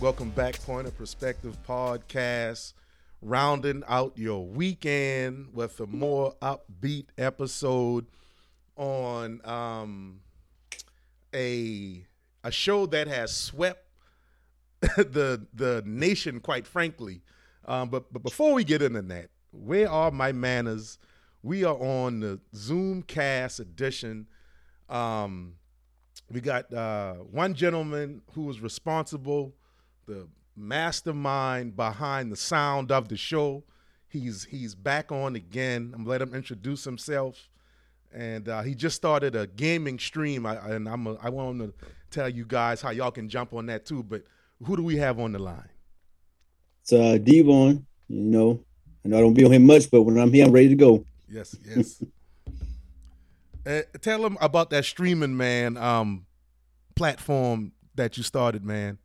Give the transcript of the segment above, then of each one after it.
Welcome back. Point of Perspective podcast. Rounding out your weekend with a more upbeat episode on um, a a show that has swept the the nation, quite frankly. Um, but but before we get into that, where are my manners? We are on the Zoomcast edition. Um, we got uh, one gentleman who was responsible, the mastermind behind the sound of the show. He's he's back on again. I'm let him introduce himself, and uh, he just started a gaming stream. I, and I'm a, I want him to tell you guys how y'all can jump on that too. But who do we have on the line? It's uh, Devon. You know, I know I don't be on him much, but when I'm here, I'm ready to go. Yes, yes. uh, tell him about that streaming man um, platform that you started, man.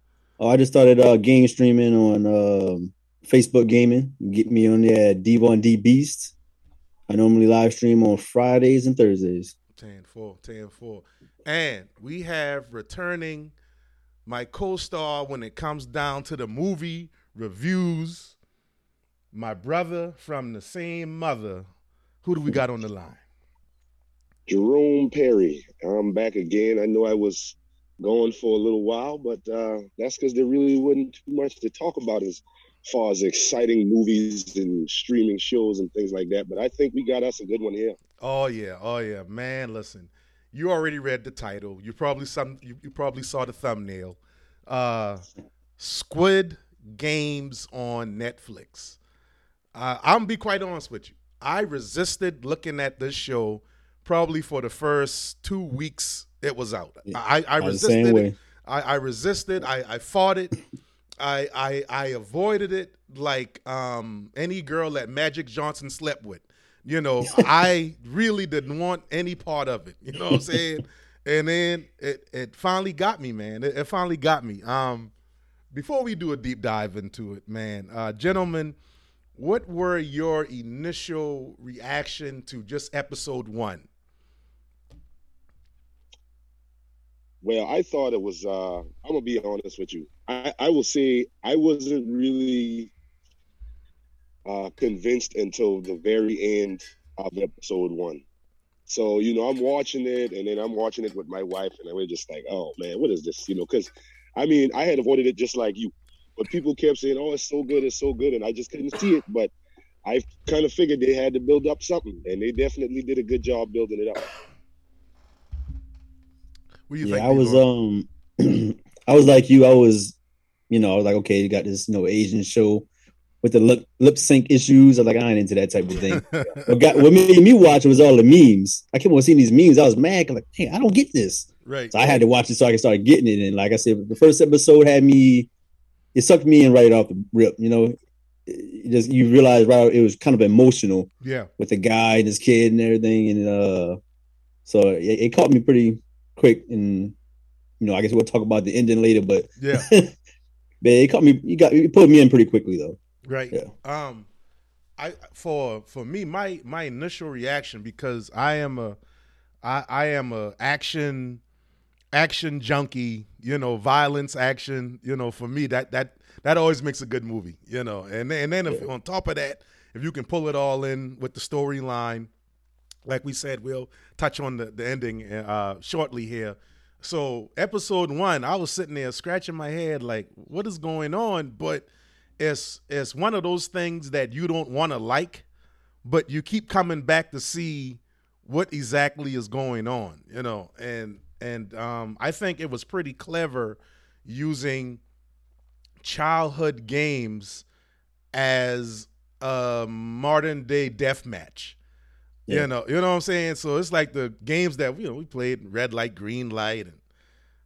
Oh, I just started uh, game streaming on um, Facebook Gaming. Get me on there at Devon D Beast. I normally live stream on Fridays and Thursdays. 10 4, 10 4. And we have returning my co star when it comes down to the movie reviews, my brother from the same mother. Who do we got on the line? Jerome Perry. I'm back again. I know I was gone for a little while, but uh, that's because there really wasn't too much to talk about as far as exciting movies and streaming shows and things like that. But I think we got us a good one here. Oh yeah, oh yeah, man. Listen, you already read the title. You probably some you, you probably saw the thumbnail. Uh, Squid Games on Netflix. Uh, I'm gonna be quite honest with you. I resisted looking at this show probably for the first two weeks it was out. I, I resisted it. I, I resisted. I, I fought it. I, I I avoided it like um, any girl that Magic Johnson slept with. You know, I really didn't want any part of it. You know what I'm saying? and then it it finally got me, man. It, it, finally got me. Um, before we do a deep dive into it, man, uh, gentlemen, what were your initial reaction to just episode one? Well, I thought it was. Uh, I'm gonna be honest with you. I, I will say I wasn't really uh, convinced until the very end of episode one. So you know, I'm watching it, and then I'm watching it with my wife, and was just like, "Oh man, what is this?" You know, because I mean, I had avoided it just like you, but people kept saying, "Oh, it's so good, it's so good," and I just couldn't see it. But I kind of figured they had to build up something, and they definitely did a good job building it up. What do you yeah, think? I was um, I was like you. I was, you know, I was like, okay, you got this, you know, Asian show with the lip, lip sync issues. I'm like, I ain't into that type of thing. what, got, what made me watch it was all the memes. I kept on seeing these memes. I was mad. I'm like, hey, I don't get this. Right. So I had to watch it so I could start getting it. And like I said, the first episode had me. It sucked me in right off the rip. You know, it just you realize right it was kind of emotional. Yeah. With the guy and his kid and everything, and uh, so it, it caught me pretty quick, and you know, I guess we'll talk about the ending later. But yeah, but it caught me. You got you put me in pretty quickly though. Right. Yeah. Um, I for for me, my my initial reaction because I am a, I I am a action action junkie, you know, violence, action, you know, for me that that that always makes a good movie, you know. And then, and then if, on top of that, if you can pull it all in with the storyline, like we said, we'll touch on the, the ending uh, shortly here. So, episode one, I was sitting there scratching my head, like, what is going on? But it's it's one of those things that you don't want to like, but you keep coming back to see what exactly is going on, you know. And and um, I think it was pretty clever using childhood games as a modern day death match yeah. You know, you know what I'm saying? So it's like the games that you know we played red light, green light, and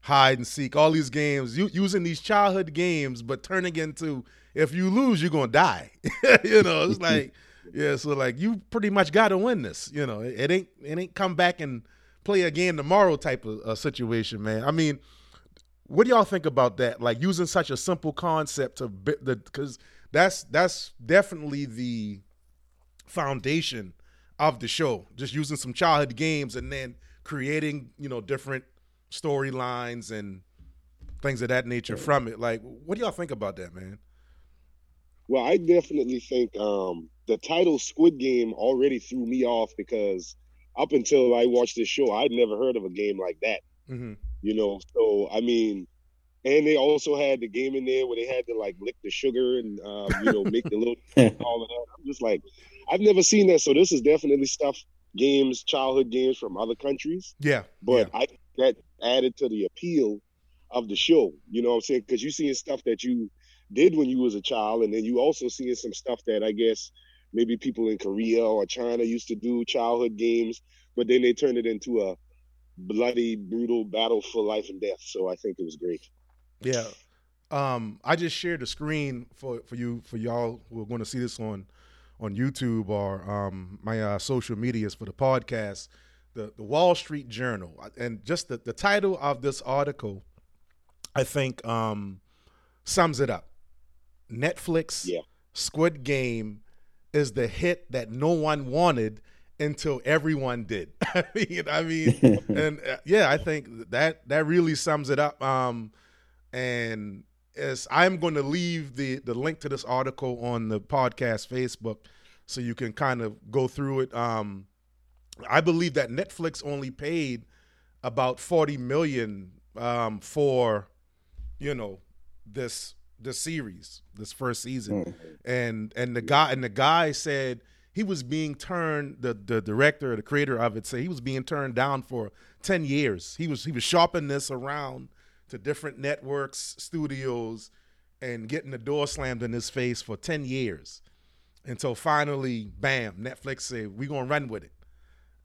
hide and seek. All these games, you, using these childhood games, but turning into if you lose, you're gonna die. you know, it's like yeah. So like you pretty much got to win this. You know, it, it, ain't it ain't come back and play again tomorrow type of uh, situation, man. I mean, what do y'all think about that? Like using such a simple concept to the because that's that's definitely the foundation of the show. Just using some childhood games and then creating you know different storylines and things of that nature from it. Like, what do y'all think about that, man? Well, I definitely think um, the title Squid Game already threw me off because up until I watched this show, I'd never heard of a game like that. Mm-hmm. You know, so I mean, and they also had the game in there where they had to like lick the sugar and um, you know make the little all of that. I'm just like, I've never seen that. So this is definitely stuff games, childhood games from other countries. Yeah, but yeah. I that added to the appeal of the show. You know what I'm saying? Because you're seeing stuff that you did when you was a child, and then you also seeing some stuff that I guess maybe people in Korea or China used to do childhood games, but then they turned it into a bloody, brutal battle for life and death. So I think it was great. Yeah. Um, I just shared the screen for, for you for y'all who are going to see this on on YouTube or um, my uh, social medias for the podcast. The the Wall Street Journal and just the, the title of this article, I think um, sums it up. Netflix yeah. Squid Game is the hit that no one wanted until everyone did. I mean, I mean, and uh, yeah, I think that that really sums it up. Um, and as I'm going to leave the the link to this article on the podcast Facebook, so you can kind of go through it. Um, I believe that Netflix only paid about forty million um, for, you know, this this series, this first season, mm. and and the guy and the guy said he was being turned the the director, the creator of it, said he was being turned down for ten years. He was he was shopping this around to different networks, studios, and getting the door slammed in his face for ten years, until finally, bam, Netflix said we're gonna run with it,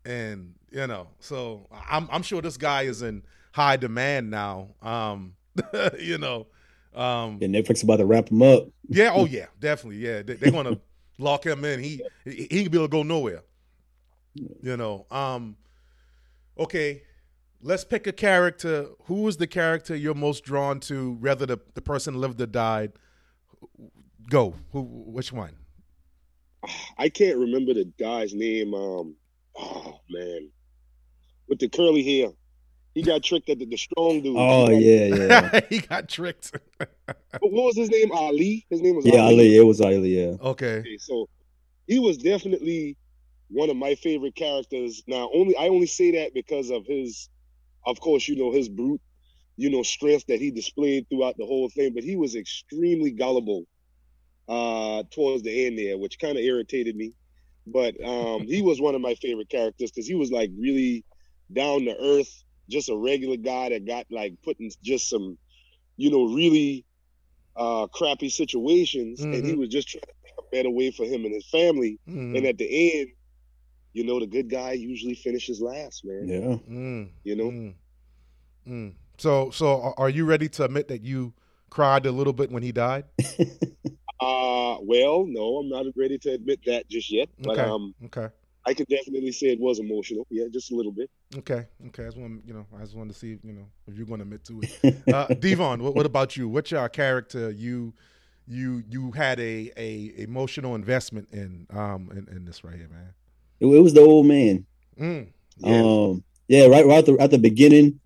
and you know, so I'm I'm sure this guy is in high demand now. Um, you know um, yeah, Netflix about to wrap him up. yeah. Oh yeah. Definitely. Yeah. They, are gonna lock him in. He he can be able to go nowhere. You know. Um. Okay. Let's pick a character. Who is the character you're most drawn to, whether the, the person lived or died? Go. Who? Which one? I can't remember the guy's name. Um. Oh man, with the curly hair. He got tricked at the, the strong dude. Oh yeah, yeah. he got tricked. what was his name? Ali. His name was yeah, Ali. Ali. It was Ali. Yeah. Okay. okay. So he was definitely one of my favorite characters. Now, only I only say that because of his, of course, you know his brute, you know, strength that he displayed throughout the whole thing. But he was extremely gullible uh towards the end there, which kind of irritated me. But um he was one of my favorite characters because he was like really down to earth just a regular guy that got like put in just some, you know, really uh crappy situations mm-hmm. and he mm-hmm. was just trying to make a better way for him and his family. Mm-hmm. And at the end, you know, the good guy usually finishes last, man. Yeah. Mm. You know? Mm. Mm. So so are you ready to admit that you cried a little bit when he died? uh well, no, I'm not ready to admit that just yet. But okay. um okay. I can definitely say it was emotional. Yeah, just a little bit. Okay, okay. I just want you know, I just wanted to see you know if you're going to admit to it. Uh, Devon, what, what, about you? What's your character you you you had a a emotional investment in um in, in this right here, man? It, it was the old man. Mm, yeah. Um, yeah, right, right at the, at the beginning,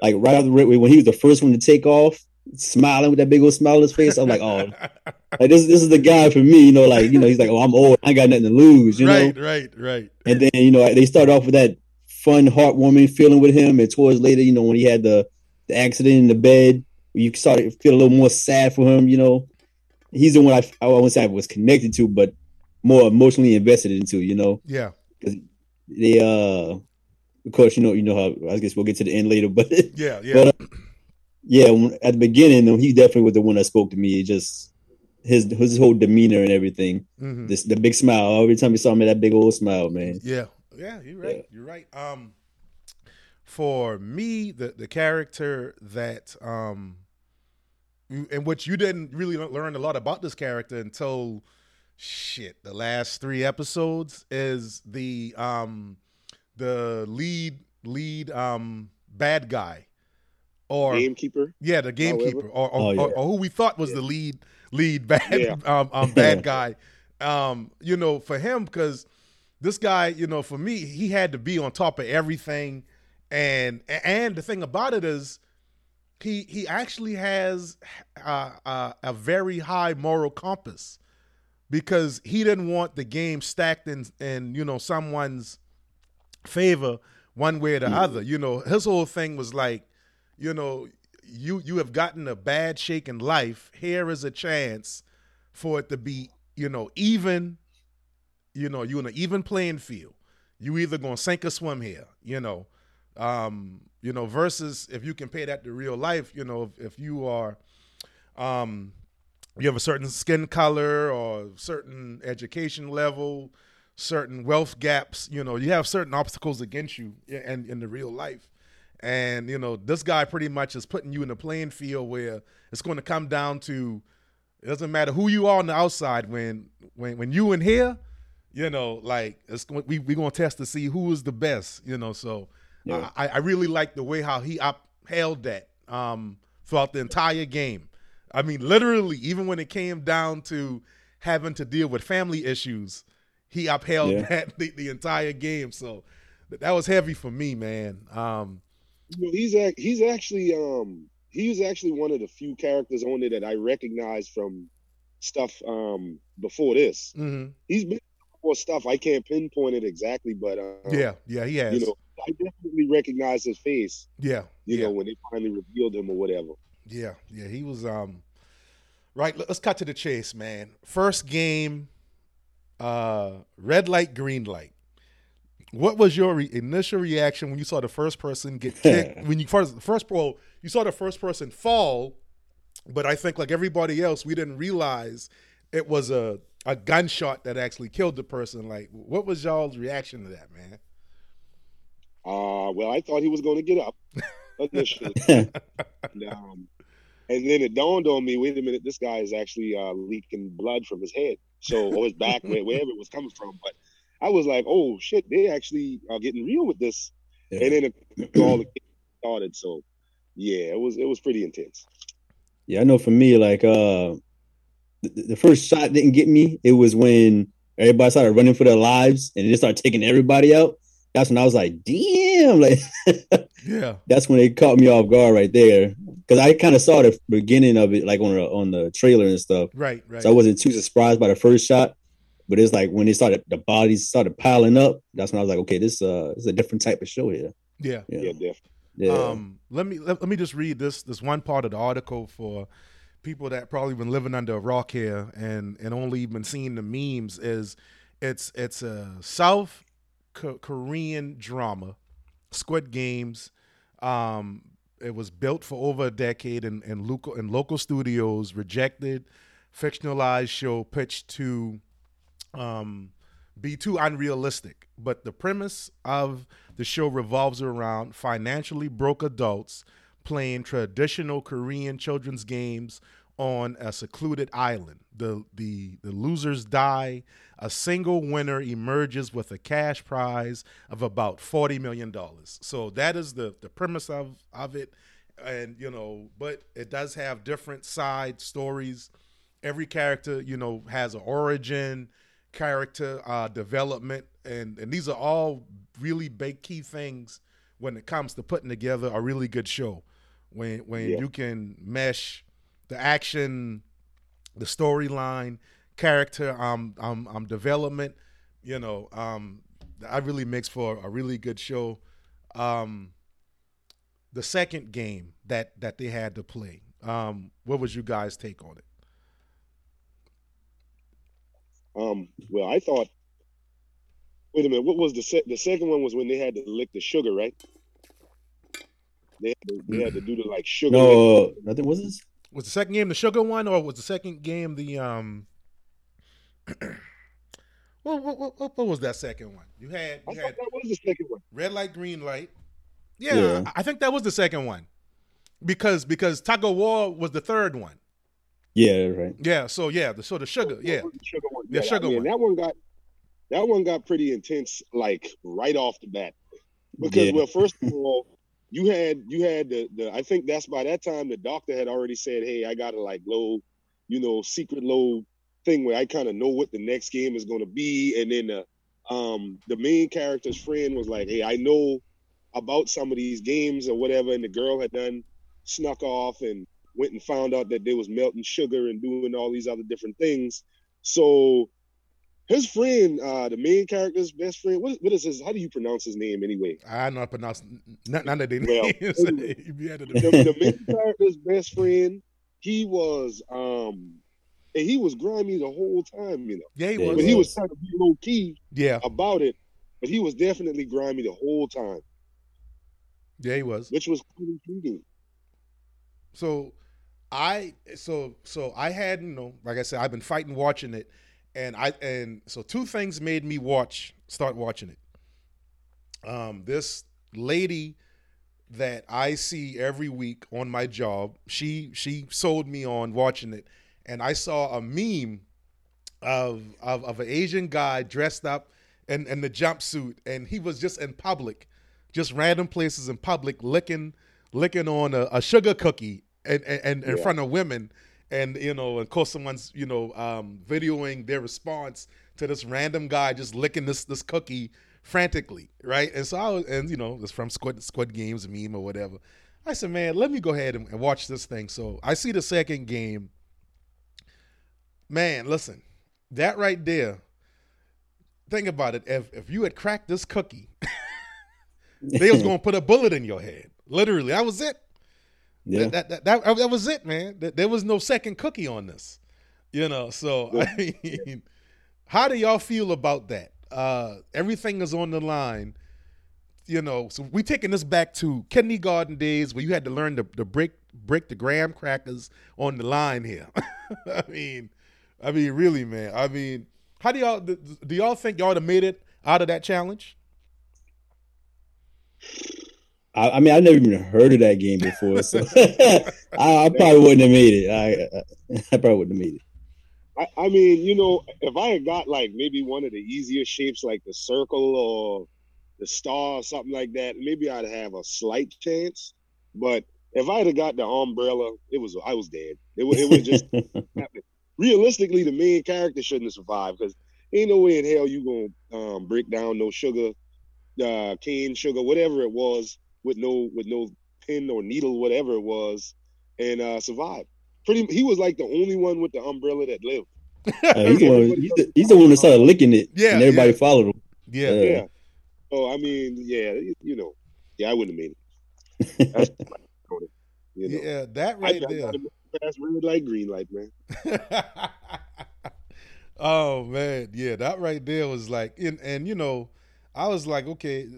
like right after when he was the first one to take off smiling with that big old smile on his face. I'm like, oh, like this this is the guy for me. You know, like you know, he's like, oh, I'm old, I ain't got nothing to lose. You right, know, right, right. And then you know they start off with that fun, heartwarming feeling with him, and towards later, you know, when he had the the accident in the bed, you started to feel a little more sad for him. You know, he's the one I I won't say I was connected to, but more emotionally invested into. You know, yeah, because they uh. Of course, you know, you know how. I guess we'll get to the end later, but yeah, yeah. But, uh, yeah, at the beginning, he definitely was the one that spoke to me. just his his whole demeanor and everything. Mm-hmm. This the big smile every time he saw me, that big old smile, man. Yeah, yeah, you're right. Yeah. You're right. Um, for me, the the character that um, in which you didn't really learn a lot about this character until shit the last three episodes is the um the lead lead um bad guy or gamekeeper. Yeah, the gamekeeper, or or, Oh, yeah. or, or who we thought was Yeah. the lead lead bad Yeah. um, um bad guy. Um, you know, for him because this guy, you know, for me, he had to be on top of everything, and and the thing about it is, he he actually has uh, uh, a very high moral compass because he didn't want the game stacked in in you know someone's favor one way or the other. You know, his whole thing was like, you know, you you have gotten a bad shake in life. Here is a chance for it to be, you know, even. You know, you in an even playing field. You either gonna sink or swim here. You know, um, you know, versus if you compare that to real life. You know, if, if you are, um, you have a certain skin color or certain education level, certain wealth gaps. You know, you have certain obstacles against you in, in the real life. And, you know, this guy pretty much is putting you in a playing field where it's going to come down to it doesn't matter who you are on the outside when when when you in here, you know, like it's going- we we going to test to see who is the best, you know, so Yeah. I, I really like the way how he upheld that um, throughout the entire game. I mean, literally, even when it came down to having to deal with family issues, he upheld Yeah. that the, the entire game. So that was heavy for me, man. Um, Well, he's ac- he's actually um he's actually one of the few characters on there that I recognize from stuff um before this. mhm. He's been before stuff I can't pinpoint it exactly, but um, Yeah, yeah, he has. you know, I definitely recognize his face. yeah, You yeah, know, when they finally revealed him or whatever. Yeah, yeah. He was um, right. let- Let's cut to the chase, man. First game, uh, red light, green light. What was your re- initial reaction when you saw the first person get kicked? when you first first well, you saw the first person fall, but I think like everybody else, we didn't realize it was a a gunshot that actually killed the person. Like, what was y'all's reaction to that, man? Uh well, I thought he was going to get up initially. and, um, and then it dawned on me, wait a minute, this guy is actually uh, leaking blood from his head. So, or his back, where- wherever it was coming from. But I was like, oh shit, they actually are getting real with this. Yeah. And then it, all the started. So, yeah, it was it was pretty intense. Yeah, I know for me, like uh the, the first shot didn't get me. It was when everybody started running for their lives and they just started taking everybody out. That's when I was like, damn, like Yeah, that's when it caught me off guard right there. Cause I kind of saw the beginning of it like on the on the trailer and stuff. right, right. So I wasn't too surprised by the first shot. But it's like when they started the bodies started piling up, that's when I was like, okay, this uh this is a different type of show here. yeah. Yeah. Yeah, definitely. Yeah. Um, let me let, let me just read this this one part of the article for people that probably been living under a rock here and and only been seeing the memes. Is it's it's a South Ko- Korean drama, Squid Games. Um, it was built for over a decade in in local in local studios. Rejected, fictionalized show pitched to um, be too unrealistic. But the premise of the show revolves around financially broke adults playing traditional Korean children's games on a secluded island. The the the losers die. A single winner emerges with a cash prize of about forty million dollars. So that is the the premise of of it, and you know, but it does have different side stories. Every character, you know, has an origin, character uh, development, and and these are all really big key things when it comes to putting together a really good show. When when Yeah. you can mesh the action, the storyline, character um, um um development, you know, um that really makes for a really good show. Um the second game that that they had to play. Um what was you guys take on it? Um, well, I thought. Wait a minute. What was the se- the second one? Was when they had to lick the sugar, right? They had to, they had to do the like sugar. no, nothing was this? Was the second game the sugar one, or was the second game the um? what, what, what, what was that second one? You had you thought had that was the second one. red light, green light. Yeah, Yeah. I, I think that was the second one, because because Tug of War was the third one. Yeah, right. Yeah, so yeah, the so the sugar, yeah, That the sugar one. Yeah, that- sugar yeah, one. That one got that one got pretty intense, like right off the bat. Because Yeah. well, first of all, you had you had the the I think that's by that time the doctor had already said, hey, I got a like low, you know, secret low thing where I kind of know what the next game is going to be, and then the um the main character's friend was like, hey, I know about some of these games or whatever, and the girl had done snuck off and went and found out that they was melting sugar and doing all these other different things. So his friend, uh, the main character's best friend, what, what is his? How do you pronounce his name anyway? I not pronounce none, none of the Well, names. anyway, You the, the main character's best friend, he was um and he was grimy the whole time, you know. yeah, he was. But he was trying to be low key yeah, about it, but he was definitely grimy the whole time, yeah, he was. which was quite intriguing. So I so so I had you know like I said I've been fighting watching it, and I and so two things made me watch start watching it. Um, this lady that I see every week on my job, she she sold me on watching it, and I saw a meme of of, of an Asian guy dressed up in, in the jumpsuit, and he was just in public, just random places in public, licking licking on a, a sugar cookie and, and, and in Yeah. front of women, and you know, of course, someone's you know um, videoing their response to this random guy just licking this this cookie frantically, right? And so I was, and you know, it's from Squid Squid Games meme or whatever. I said, man, let me go ahead and, and watch this thing. So I see the second game. Man, listen, that right there. Think about it. If if you had cracked this cookie, they was gonna put a bullet in your head. Literally, that was it. Yeah. That, that, that, that, that was it, man. There was no second cookie on this. You know, so I mean, how do y'all feel about that? Uh, everything is on the line. You know, so we taking this back to kindergarten days where you had to learn to, to break break the graham crackers on the line here. I mean, I mean, really, man. I mean, how do y'all do, do y'all think y'all have made it out of that challenge? I, I mean, I never even heard of that game before, so I, I probably wouldn't have made it. I, I, I probably wouldn't have made it. I, I mean, you know, if I had got like maybe one of the easier shapes like the circle or the star or something like that, maybe I'd have a slight chance. But if I had got the umbrella, it was I was dead. It was it was just realistically the main character shouldn't have survived because ain't no way in hell you gonna um, break down no sugar, uh, cane sugar, whatever it was, with no with no pin or needle, whatever it was, and uh, survive. Pretty, he was like the only one with the umbrella that lived. Uh, he's, the one, he's, the, he's the one that started licking it, Yeah, and everybody yeah. followed him. yeah, Uh, Yeah. So I mean, yeah, you, you know, yeah, I wouldn't have made it. You know, yeah, that right I there. gotta move red light, green light, man. oh man, yeah, that right there was like, and, and you know, I was like, okay,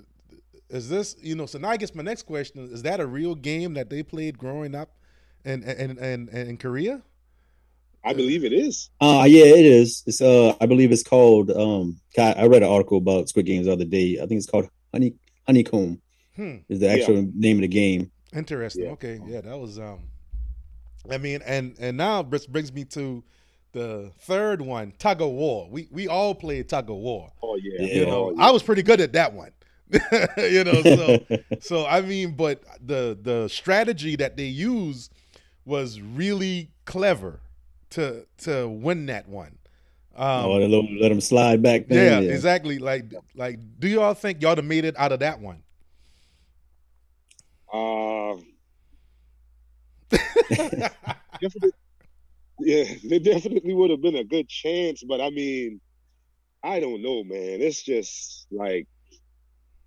is this, you know? So now I guess my next question is: Is that a real game that they played growing up, in in in, in Korea? I believe it is. Uh yeah, it is. It's uh I believe it's called um I I read an article about Squid Games the other day. I think it's called Honey Honeycomb Hmm. is the actual name of the game. Interesting. Yeah. Okay, yeah, that was um. I mean, and and now this brings me to the third one, tug of war. We we all played tug of war. Oh yeah, Yeah. You Oh, know, yeah. I was pretty good at that one. you know, so so I mean, but the the strategy that they used was really clever to to win that one. Um, oh, let him, let him slide back yeah, then. exactly. Like like, do y'all think y'all have made it out of that one? Um. yeah, there definitely would have been a good chance, but I mean, I don't know, man. It's just like,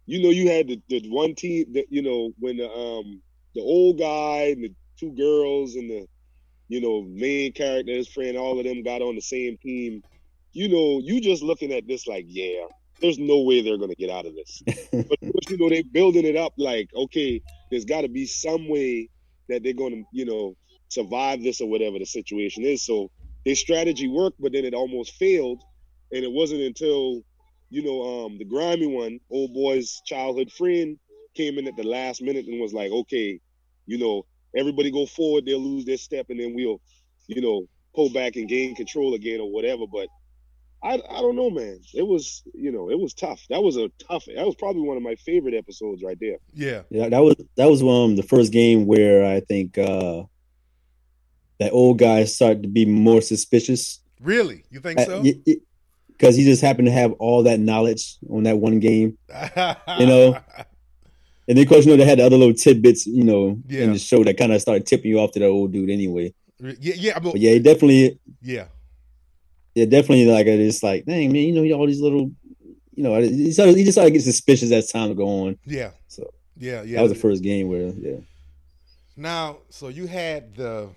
you know, you had the, the one team that you know when the um the old guy and the two girls and the you know main character, his friend, all of them got on the same team. You know, you just looking at this like, yeah, there's no way they're gonna get out of this. but you know, they're building it up like, okay, there's got to be some way that they're going to, you know, survive this or whatever the situation is. So their strategy worked, but then it almost failed. And it wasn't until, you know, um, the grimy one, old boy's childhood friend, came in at the last minute and was like, okay, you know, everybody go forward, they'll lose their step, and then we'll, you know, pull back and gain control again or whatever. But I I don't know, man. It was you know it was tough. That was a tough. That was probably one of my favorite episodes right there. Yeah, Yeah, that was that was um the first game where I think uh that old guy started to be more suspicious really? You think so? Because he just happened to have all that knowledge on that one game. You know? And then, of course, you know they had the other little tidbits, you know, Yeah. in the show that kind of started tipping you off to that old dude anyway. yeah, yeah, yeah, he definitely, yeah, yeah, definitely like it's like, dang man, you know, all these little, you know, he started, he just started to get suspicious as time go on. yeah, So yeah, yeah. that was the first game where, yeah, Now, so you had the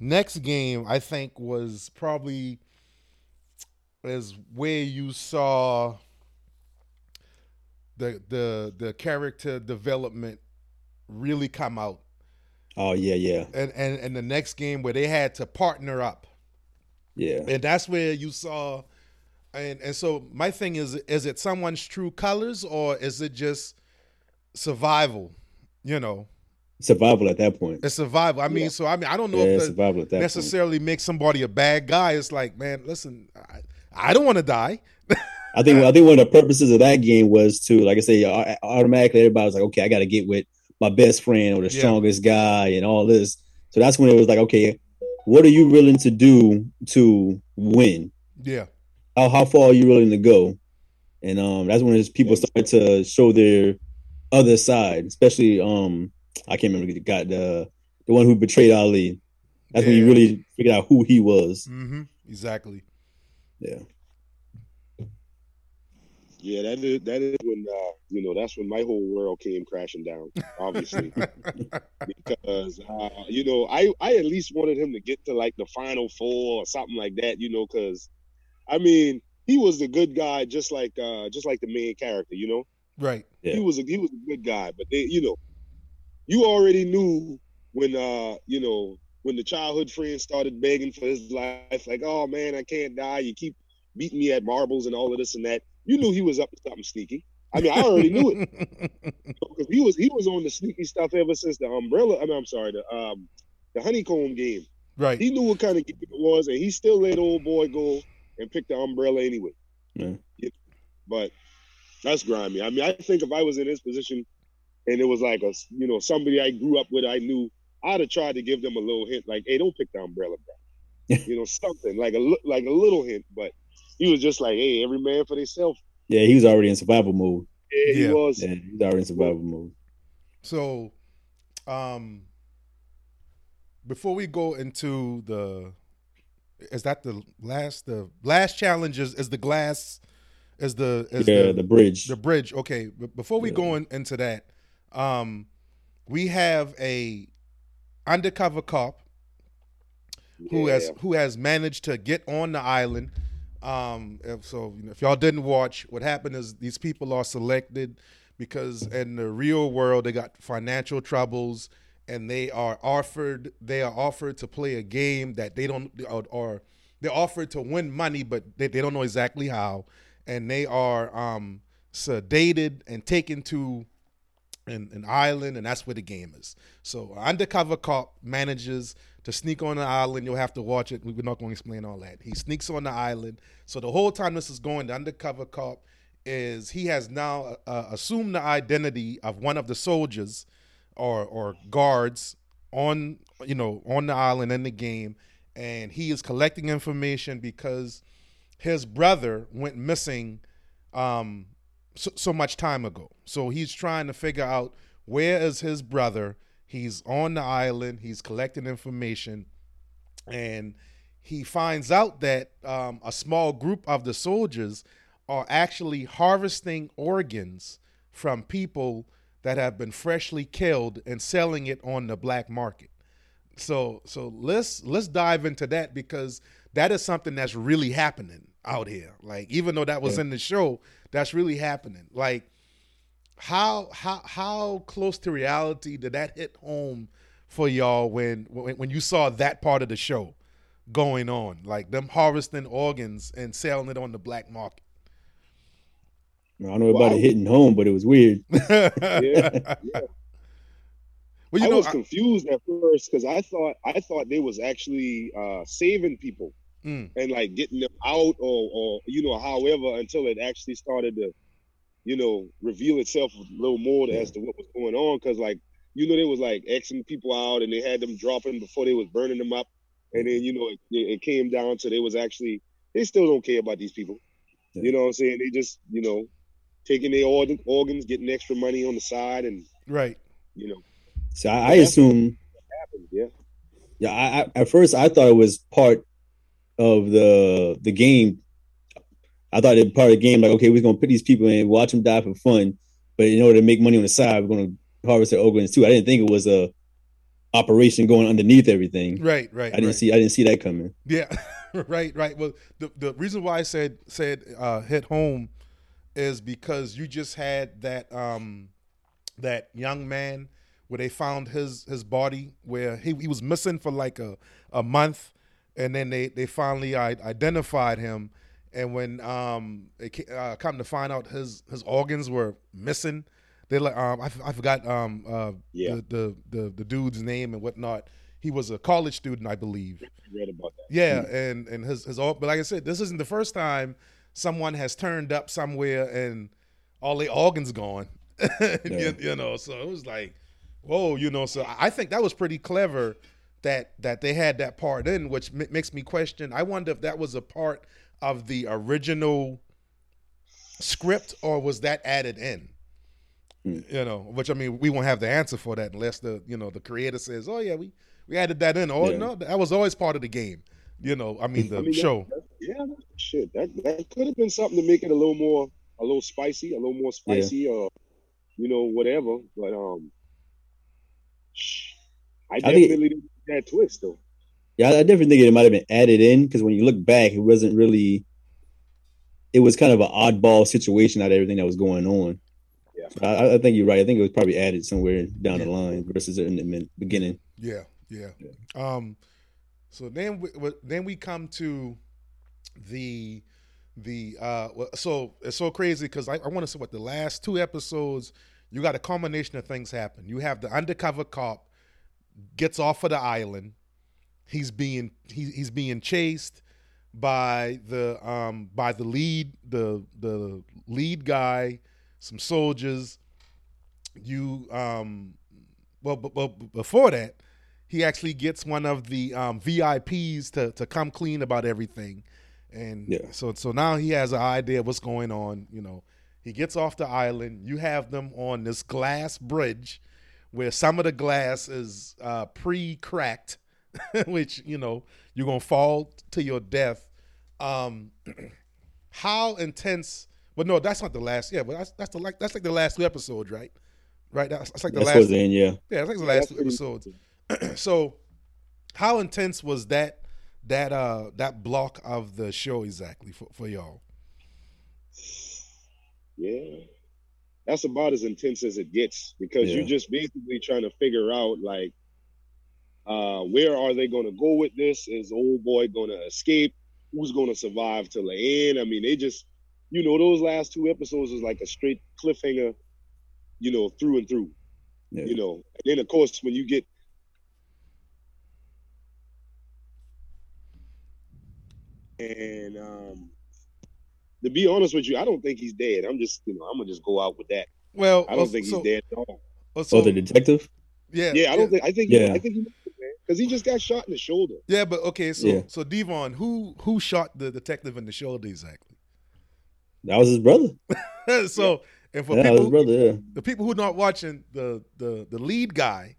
next game. I think was probably is where you saw the the the character development really come out, oh yeah, yeah, and and and the next game where they had to partner up, yeah. and that's where you saw. And and so my thing is, is it someone's true colors or is it just survival? You know, Survival at that point. it's survival. I mean, Yeah. so I mean, I don't know Yeah, if the, survival at that point. necessarily make somebody a bad guy. It's like, man, listen, I, I don't want to die. I think I think one of the purposes of that game was to, like I say, automatically everybody was like, okay, I got to get with my best friend or the Yeah. strongest guy and all this. So that's when it was like, okay, what are you willing to do to win? Yeah, How how far are you willing to go? And um, that's when people started to show their other side, especially um, I can't remember the guy, the the one who betrayed Ali. That's when you really figured out who he was. Mm-hmm. exactly. Yeah, Yeah, that is that is when uh, you know that's when my whole world came crashing down. Obviously, because uh, you know I I at least wanted him to get to like the final four or something like that. You know, because I mean he was the good guy, just like uh, just like the main character. You know, Right. Yeah. he was a, he was a good guy, but they, you know, you already knew when uh you know when the childhood friend started begging for his life, like, oh man, I can't die. You keep beating me at marbles and all of this and that. You knew he was up to something sneaky. I mean, I already knew it because he was he was on the sneaky stuff ever since the umbrella. I mean, I'm sorry, the um the honeycomb game. right. He knew what kind of game it was, and he still let old boy go and pick the umbrella anyway. Yeah. But that's grimy. I mean, I think if I was in his position and it was like a you know somebody I grew up with, I knew I'd have tried to give them a little hint, like, "Hey, don't pick the umbrella, back," you know, something like a like a little hint. But he was just like, "Hey, every man for themselves." yeah, he was already in survival mode. Yeah, he Yeah. was. Yeah, he was already in survival mode. So, um, before we go into the, is that the last the last challenge is, is the glass, is the is yeah, the, the bridge. the bridge. Okay, but before we Yeah. go in, into that, um, we have a undercover cop who Yeah. has who has managed to get on the island. Um, so you know, if y'all didn't watch, what happened is these people are selected because in the real world they got financial troubles and they are offered they are offered to play a game that they don't or, or they're offered to win money but they, they don't know exactly how and they are um sedated and taken to an, an island, and that's where the game is. So, undercover cop manages to sneak on the island. You'll have to watch it. We're not going to explain all that. He sneaks on the island. So, the whole time this is going, the undercover cop is he has now uh, assumed the identity of one of the soldiers or or guards on you know on the island in the game, and he is collecting information because his brother went missing um, so, so much time ago. So he's trying to figure out where is his brother. He's on the island. He's collecting information, and he finds out that um, a small group of the soldiers are actually harvesting organs from people that have been freshly killed and selling it on the black market. So so let's let's dive into that because that is something that's really happening out here. Like even though that was Yeah. in the show, that's really happening. Like how how how close to reality did that hit home for y'all when when, when you saw that part of the show going on? Like them harvesting organs and selling it on the black market. I don't know about Wow. it hitting home, but it was weird. Yeah, yeah. Well, you I know, was I- confused at first because I thought I thought they was actually uh, saving people. Mm. and like getting them out or or you know however until it actually started to you know reveal itself a little more as to what was going on because like you know they was like xing people out and they had them dropping before they was burning them up and then you know it, it came down to they was actually they still don't care about these people Yeah. you know what i'm saying they just you know taking their organ, organs getting extra money on the side and Right. you know So I, I assume, happened yeah yeah. I, I at first I thought it was part of the the game. I thought it part of the game. Like, okay, we're gonna put these people in, watch them die for fun, but in order to make money on the side, we're gonna harvest their organs too. I didn't think it was a operation going underneath everything. Right. Right. I didn't right. see. I didn't see that coming. Yeah, right, right. Well, the the reason why I said said uh, hit home is because you just had that um that young man where they found his his body where he, he was missing for like a, a month and then they they finally I- identified him and when um it uh, come to find out his his organs were missing they like um I, f- I forgot um uh Yeah. the, the the the dude's name and whatnot he was a college student I believe I read about that yeah, and and his his all, but like I said, this isn't the first time someone has turned up somewhere and all their organs gone. you, you know, so it was like, whoa, you know. So I think that was pretty clever that that they had that part in, which m- makes me question. I wonder if that was a part of the original script or was that added in. Hmm. You know, which I mean, we won't have the answer for that unless the you know the creator says, "Oh yeah, we we added that in." Oh Yeah. no, that was always part of the game. You know, I mean the I mean, show. that- yeah, that- shit. That that could have been something to make it a little more, a little spicy, a little more spicy, or you know, whatever. But um, I think- definitely didn't see that twist though. Yeah, I definitely think it might have been added in because when you look back, it wasn't really. It was kind of an oddball situation out of everything that was going on. Yeah. So I, I think you're right. I think it was probably added somewhere down the line versus in the beginning. Yeah, yeah. Um, so then we, we- then we come to the the uh. So it's so crazy because I, I want to say what the last two episodes. You got a combination of things happen. You have the undercover cop gets off of the island. He's being he, he's being chased by the um by the lead the the lead guy, some soldiers. You um well, but, but before that, he actually gets one of the um, VIPs to to come clean about everything, and Yeah. so so now he has an idea of what's going on. You know, he gets off the island. You have them on this glass bridge, where some of the glass is uh, pre-cracked, which you know you're gonna fall to your death. Um, how intense? But no, that's not the last. Yeah, but that's that's the like that's like the last two episodes, right? Right. That's, that's like the That's last. towards yeah. Yeah, I think the last two episodes. so, how intense was that that uh that block of the show exactly for, for y'all? Yeah, that's about as intense as it gets because Yeah. you're just basically trying to figure out like, uh, where are they going to go with this? Is old boy going to escape? Who's going to survive till the end? I mean, they just, you know, those last two episodes was like a straight cliffhanger, you know, through and through. Yeah. You know, and then of course when you get and um to be honest with you, I don't think he's dead. I'm just, you know, I'm gonna just go out with that. Well, I don't oh, think so, he's dead at all. oh, oh so- oh, the detective. yeah, Yeah, I don't think. I think. Yeah. I think he, man, because he just got shot in the shoulder. Yeah, but okay, so Yeah. so Devon, who who shot the detective in the shoulder exactly? That was his brother. so, and for Yeah, people his brother. Yeah. the people who are not watching the the the lead guy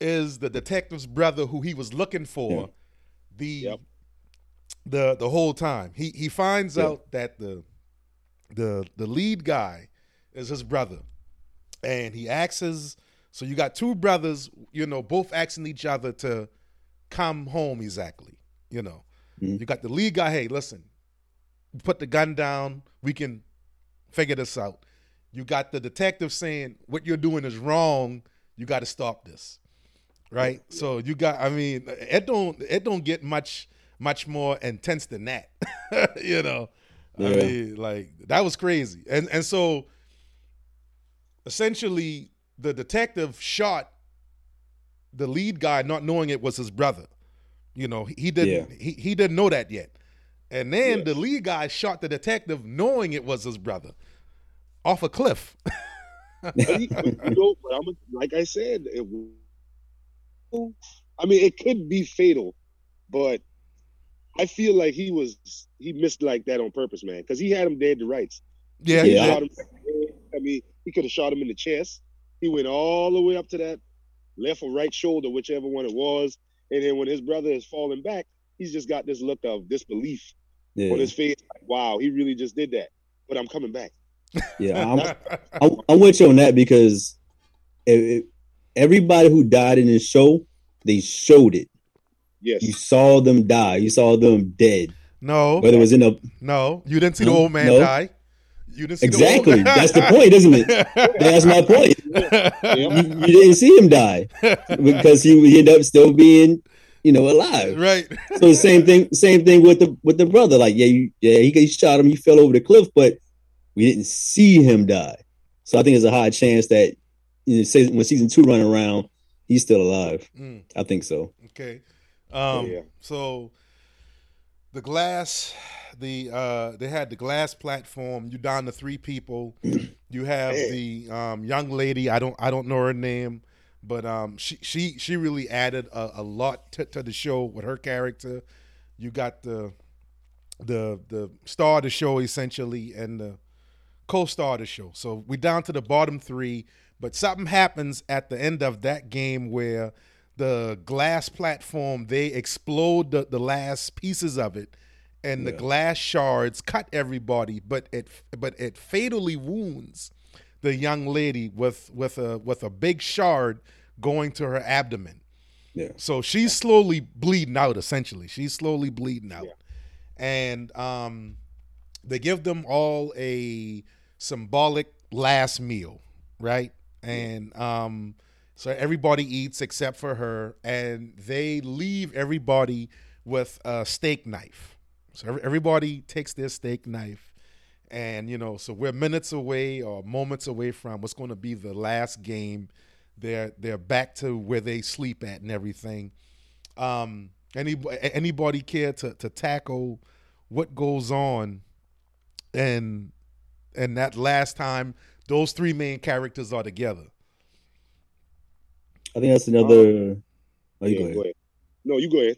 is the detective's brother who he was looking for Yeah. the Yep. The the whole time. He he finds Yeah. out that the the the lead guy is his brother. And he asks so you got two brothers you know both asking each other to come home exactly you know. Mhm. you got the lead guy hey listen put the gun down we can figure this out. You got the detective saying what you're doing is wrong you got to stop this right? So you got i mean it don't it don't get much much more intense than that you know i mean like that was crazy and and so essentially the detective shot the lead guy not knowing it was his brother You know, he didn't he, he didn't know that yet. And then Yes. the lead guy shot the detective knowing it was his brother off a cliff. But he, but, you know, like I said, it, I mean, it could be fatal, but I feel like he was he missed like that on purpose, man, because he had him dead to rights. yeah, He he Yeah. him, I mean, he could have shot him in the chest. He went all the way up to that left or right shoulder, whichever one it was. And then when his brother is falling back, he's just got this look of disbelief Yeah, on his face. Like, wow, he really just did that. But I'm coming back. yeah. I'm, I'm, I'm with you on that because it, it- everybody who died in this show, they showed it. Yes. You saw them die. You saw them dead. no, Whether it was in a no, you didn't see the old man no. die. You didn't see exactly. The old man. That's the point, isn't it? That's my point. You, you didn't see him die because he, he ended up still being, you know, alive. right. So the same thing, same thing with the with the brother. Like, yeah, you, yeah, he, he shot him. He fell over the cliff, but we didn't see him die. So I think there's a high chance that you know, say, when season two run around, he's still alive. Mm. I think so. Okay. Um, yeah. So the glass, the uh, they had the glass platform. You down to three people. You have Man. the um, young lady. I don't I don't know her name, but um, she she she really added a, a lot to, to the show with her character. You got the the the star of the show essentially and the co-star of the show. So we down to the bottom three, but something happens at the end of that game where the glass platform they explode the, the last pieces of it and the glass shards cut everybody but it but it fatally wounds the young lady with with a with a big shard going to her abdomen. Yeah. so she's slowly bleeding out essentially. She's slowly bleeding out. Yeah. and um they give them all a symbolic last meal right? And um so everybody eats except for her and they leave everybody with a steak knife. So everybody takes their steak knife and you know so we're minutes away or moments away from what's going to be the last game. They're they're back to where they sleep at and everything. Um any anybody care to to tackle what goes on and and that last time those three main characters are together I think that's another. oh, you Yeah, go ahead. go ahead. No, you go ahead.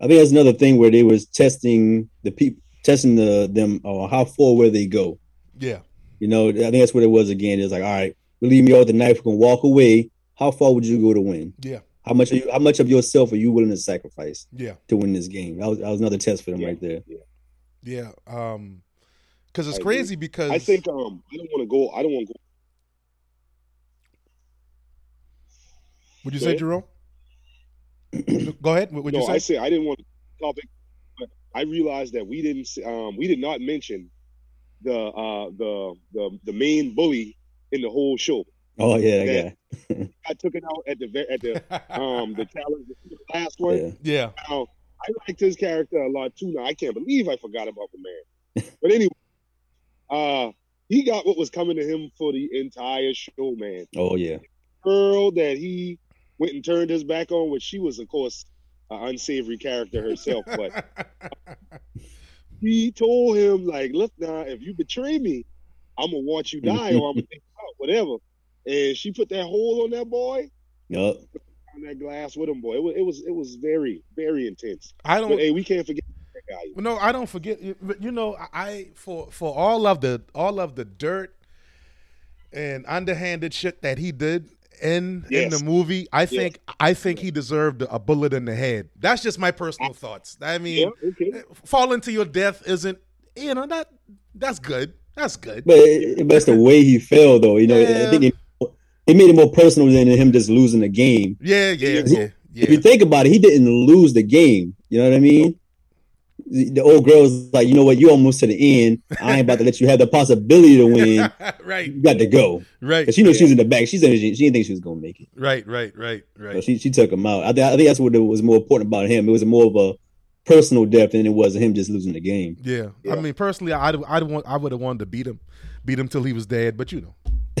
I think that's another thing where they was testing the people, testing the them or how far where they go. yeah You know, I think that's what it was again. It's like, all right, we leave you all with the knife, we can walk away. How far would you go to win? yeah How much? Are you, how much of yourself are you willing to sacrifice yeah to win this game? That was, that was another test for them Yeah. right there. yeah um because it's I agree. crazy because I think um I don't want to go. I don't want to go. Would you Go say ahead. jerome go ahead what would no, you say I say I didn't want to topic, but I realized that we didn't. Um, we did not mention the uh the the the main bully in the whole show. Oh yeah, that Yeah. I took it out at the at the um the challenge the last one. Yeah. yeah Now, I liked his character a lot too. Now I can't believe I forgot about the man. But anyway, uh, he got what was coming to him for the entire show, man. Oh yeah. Girl that he went and turned his back on, which she was, of course, an unsavory character herself. But he told him, like, look now, if you betray me, I'm gonna watch you die, or I'm gonna take you out, whatever. And she put that hole on that boy, Yup. on that glass with him, boy. It was, it was, it was very, very intense. i don't But hey, we can't forget that guy. Well, No, I don't forget. But you know, I for for all of the all of the dirt and underhanded shit that he did in in the movie, I think I think he deserved a bullet in the head. That's just my personal ah. thoughts. I mean, Yeah, okay. Eh, falling to your death isn't you know that that's good. That's good. But, it, but it's the way he fell, though. You know, Yeah. I think it, it made it more personal than him just losing the game. Yeah, yeah, Yeah. yeah, If you think about it, he didn't lose the game. You know what I mean? The, the old girl was like, you know what? You almost to the end. I ain't about to let you have the possibility to win. right, You got to go. right, Because she knew she was in the back. She said she, she didn't think she was going to make it. right, right, right, So right. she, she took him out. I, th- I think that's what was more important about him. It was more of a personal death than it was him just losing the game. Yeah. Yeah. I mean, personally, I'd I'd want I would have wanted to beat him, beat him till he was dead. But you know,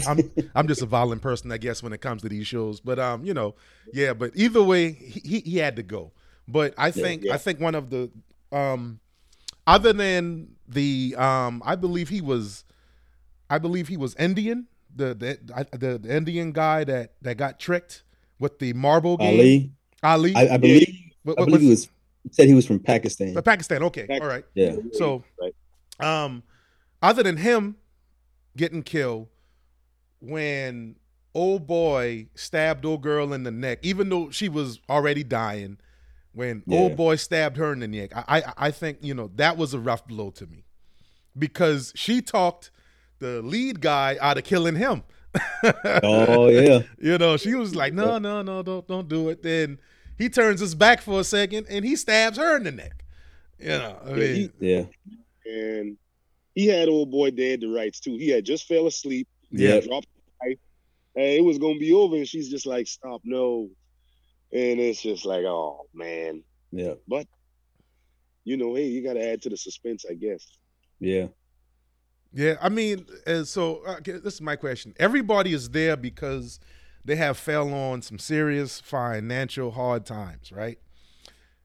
I'm I'm just a violent person, I guess, when it comes to these shows. But um, you know, yeah. But either way, he he, he had to go. But I think yeah. I think one of the um, other than the um, I believe he was, I believe he was Indian. The the the, the Indian guy that that got tricked with the marble game. Ali. Ali. I, I believe. What, I believe he was said he was from Pakistan. But Pakistan. Okay. All right. Yeah. So, um, other than him getting killed, when old boy stabbed old girl in the neck, even though she was already dying, when yeah. old boy stabbed her in the neck, I, I I think you know that was a rough blow to me because she talked the lead guy out of killing him. oh yeah. You know, she was like, "No, no, no, don't don't do it." Then he turns his back for a second and he stabs her in the neck. You know, I mean, yeah. And he had old boy dead to rights too. He had just fell asleep. Yeah. Dropped the and it was gonna be over, and she's just like, "Stop, no." And it's just like, oh man. Yeah. But you know, hey, you got to add to the suspense, I guess. Yeah. Yeah, I mean, so uh, this is my question. Everybody is there because they have fell on some serious financial hard times, right?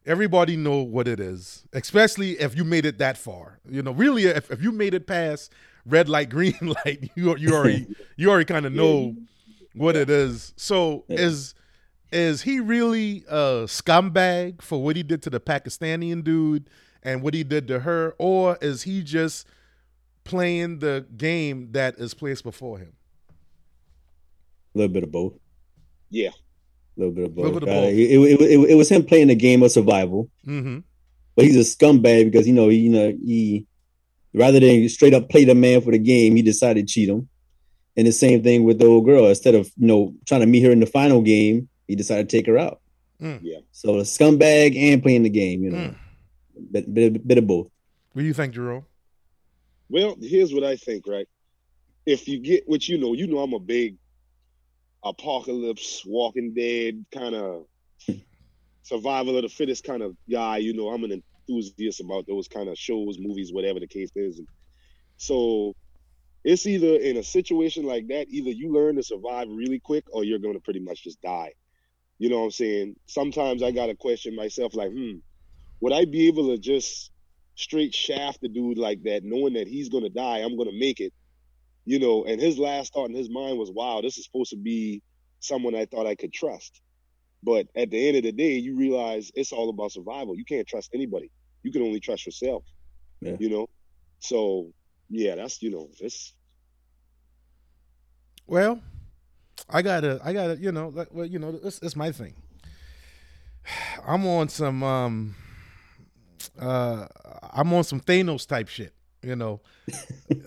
Everybody know what it is, especially if you made it that far. You know, really, if, if you made it past red light, green light, you you already you already kind of know what it is. So yeah. is is he really a scumbag for what he did to the Pakistani dude and what he did to her, or is he just playing the game that is placed before him? A little bit of both. Yeah. A little bit of both. Bit of both. Uh, it, it, it, it, was him playing the game of survival. Mm-hmm. But he's a scumbag because you know he, you know he rather than straight up play the man for the game, he decided to cheat him. And the same thing with the old girl. Instead of you know trying to meet her in the final game, he decided to take her out. Mm. Yeah. So a scumbag and playing the game, you know, mm. bit, bit, bit of both. What do you think, Jerome? Well, here's what I think. Right, if you get what you know, you know I'm a big apocalypse, Walking Dead kind of survival of the fittest kind of guy. You know, I'm an enthusiast about those kind of shows, movies, whatever the case is. And so it's either in a situation like that, either you learn to survive really quick or you're going to pretty much just die. You know what I'm saying? Sometimes I got to question myself like, hmm, would I be able to just straight shaft the dude like that, knowing that he's going to die, I'm going to make it, you know, and his last thought in his mind was, wow, this is supposed to be someone I thought I could trust. But at the end of the day, you realize it's all about survival. You can't trust anybody. You can only trust yourself. Yeah. You know? So yeah, that's you know, it's well, I gotta, I gotta, you know, well, you know, it's, it's my thing. I'm on some, um, uh, I'm on some Thanos type shit. You know,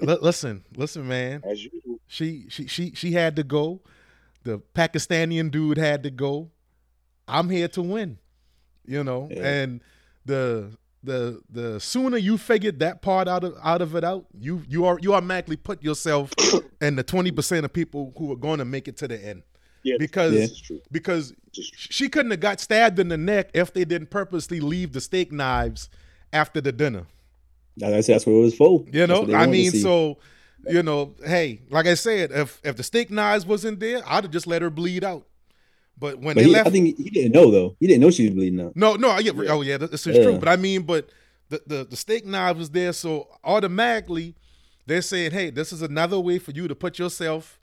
L- listen, listen, man. As you. She she she she had to go. The Pakistani dude had to go. I'm here to win. You know, yeah. and the the the sooner you figure that part out of out of it out, you you are you automatically put yourself in the twenty percent of people who are going to make it to the end. Yeah, because yeah. because she couldn't have got stabbed in the neck if they didn't purposely leave the steak knives after the dinner. That's that's what it was for. You know, I mean, so you know, hey, like I said, if if the steak knives wasn't there, I'd have just let her bleed out. But when but they he, left, I think he didn't know though. He didn't know she was bleeding out. No, no, yeah, oh yeah, this is yeah. true. But I mean, but the, the the steak knife was there, so automatically they're saying, hey, this is another way for you to put yourself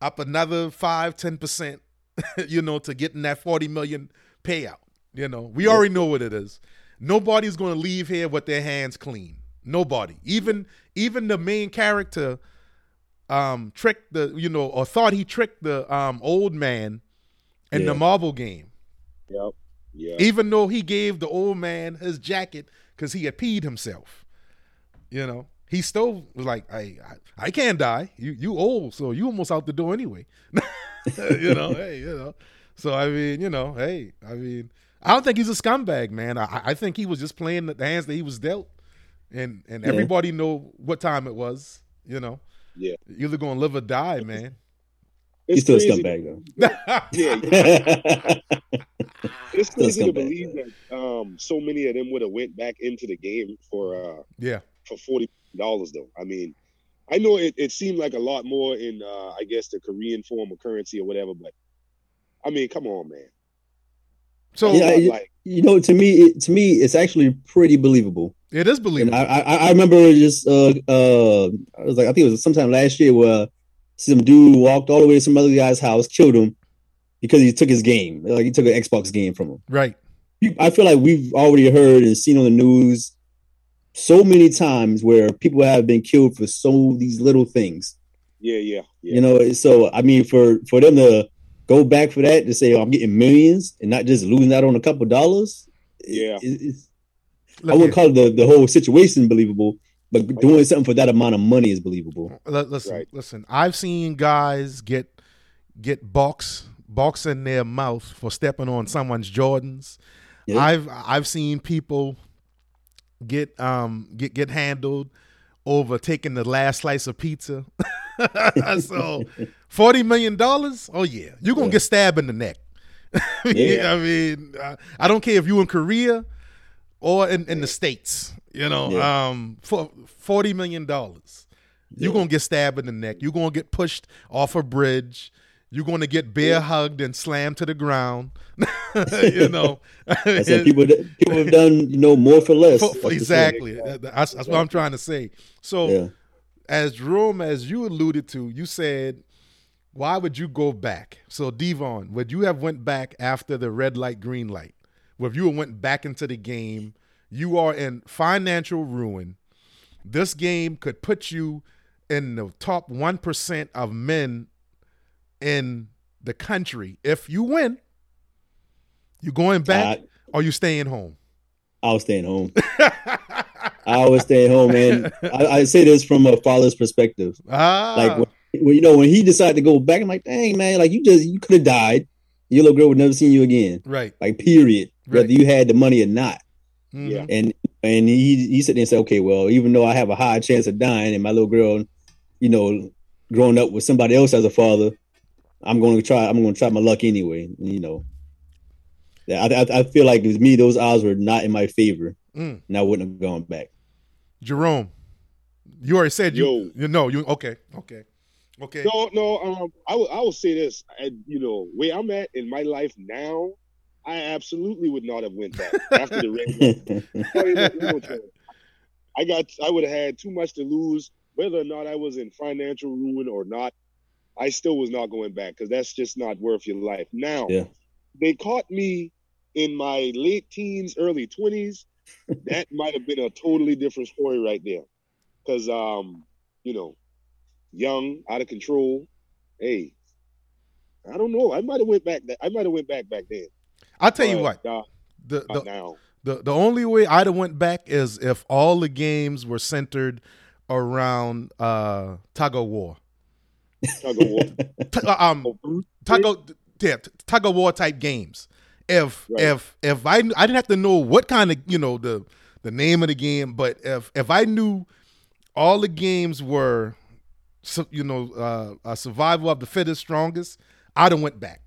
up another five, ten percent, you know, to getting that forty million payout. You know, we already know what it is. Nobody's going to leave here with their hands clean. Nobody, even even the main character, um, tricked the you know or thought he tricked the um old man in yeah. the marble game. Yep. Yeah. Even though he gave the old man his jacket because he had peed himself, you know, he still was like, "Hey, I, I can't die. You you old, so you almost out the door anyway." you know, hey, you know. So I mean, you know, hey, I mean, I don't think he's a scumbag, man. I, I think he was just playing the hands that he was dealt, and and yeah. everybody know what time it was. You know, yeah, either gonna live or die, man. It's He's still crazy. a scumbag though. yeah. it's crazy to believe that um, so many of them would have went back into the game for uh, yeah for forty dollars though. I mean, I know it, it seemed like a lot more in uh, I guess the Korean form of currency or whatever, but I mean, come on, man. So Yeah, But, it- like, You know, to me, it, to me, it's actually pretty believable. it is And believable. I, I, I remember just uh uh I was like I think it was sometime last year where some dude walked all the way to some other guy's house, killed him because he took his game. Like he took an Xbox game from him. right. I feel like we've already heard and seen on the news so many times where people have been killed for so these little things. yeah, yeah, yeah. You know, so I mean for for them to go back for that to say oh, I'm getting millions and not just losing out on a couple dollars. Yeah. it- it's, I wouldn't here. call the, the whole situation believable, but doing something for that amount of money is believable. Li- listen, Right. listen. I've seen guys get get box box in their mouth for stepping on someone's Jordans. Yeah. I've I've seen people get um get get handled over taking the last slice of pizza. so forty million dollars? Oh yeah, you're gonna Yeah. get stabbed in the neck. Yeah. I mean, I, I don't care if you in Korea or in, in the states. You know, Yeah. um, for forty million dollars, you're gonna get stabbed in the neck. You're gonna get pushed off a bridge. You're gonna get bear hugged and slammed to the ground. you know, I said people people have done you know more for less. For- exactly. That's, that's what I'm trying to say. So, Yeah. as Jerome, as you alluded to, you said, "Why would you go back?" So, Devon, would you have went back after the red light, green light? Well, if you went back into the game, you are in financial ruin. This game could put you in the top one percent of men in the country. If you win, you going back I, or you staying home? I was staying home. I was staying home, and I, I say this from a father's perspective. ah, Like when, when you know when he decided to go back, I'm like, dang man, like you just you could have died. Your little girl would never seen you again. right. Like period. Right. Whether you had the money or not. Mhm. Yeah. And and he he said and said, okay, well, even though I have a high chance of dying, and my little girl, you know, growing up with somebody else as a father, I'm going to try. I'm going to try my luck anyway. You know. Yeah, I, I, I feel like with me, those odds were not in my favor, Mm. and I wouldn't have gone back. Jerome, you already said you. Yo. You know you. Okay. Okay. Okay. No, no. Um, I will. I will say this. I, you know, where I'm at in my life now, I absolutely would not have went back after the red. Tell you what, we gonna tell you. I got. I would have had too much to lose, whether or not I was in financial ruin or not. I still was not going back because that's just not worth your life. Now, Yeah. they caught me in my late teens, early twenties. that might have been a totally different story right there, because um, you know, young, out of control. Hey, I don't know. I might have went back. That I might have went back back then. I'll tell you what. Uh, The the, the the only way I'd have went back is if all the games were centered around uh tug of war. Tug of war. T- uh, um, Oh, tug of yeah, tug of war type games. If Right. if if I I didn't have to know what kind of you know the the name of the game, but if if I knew all the games were you know uh, a survival of the fittest, strongest, I'd have went back.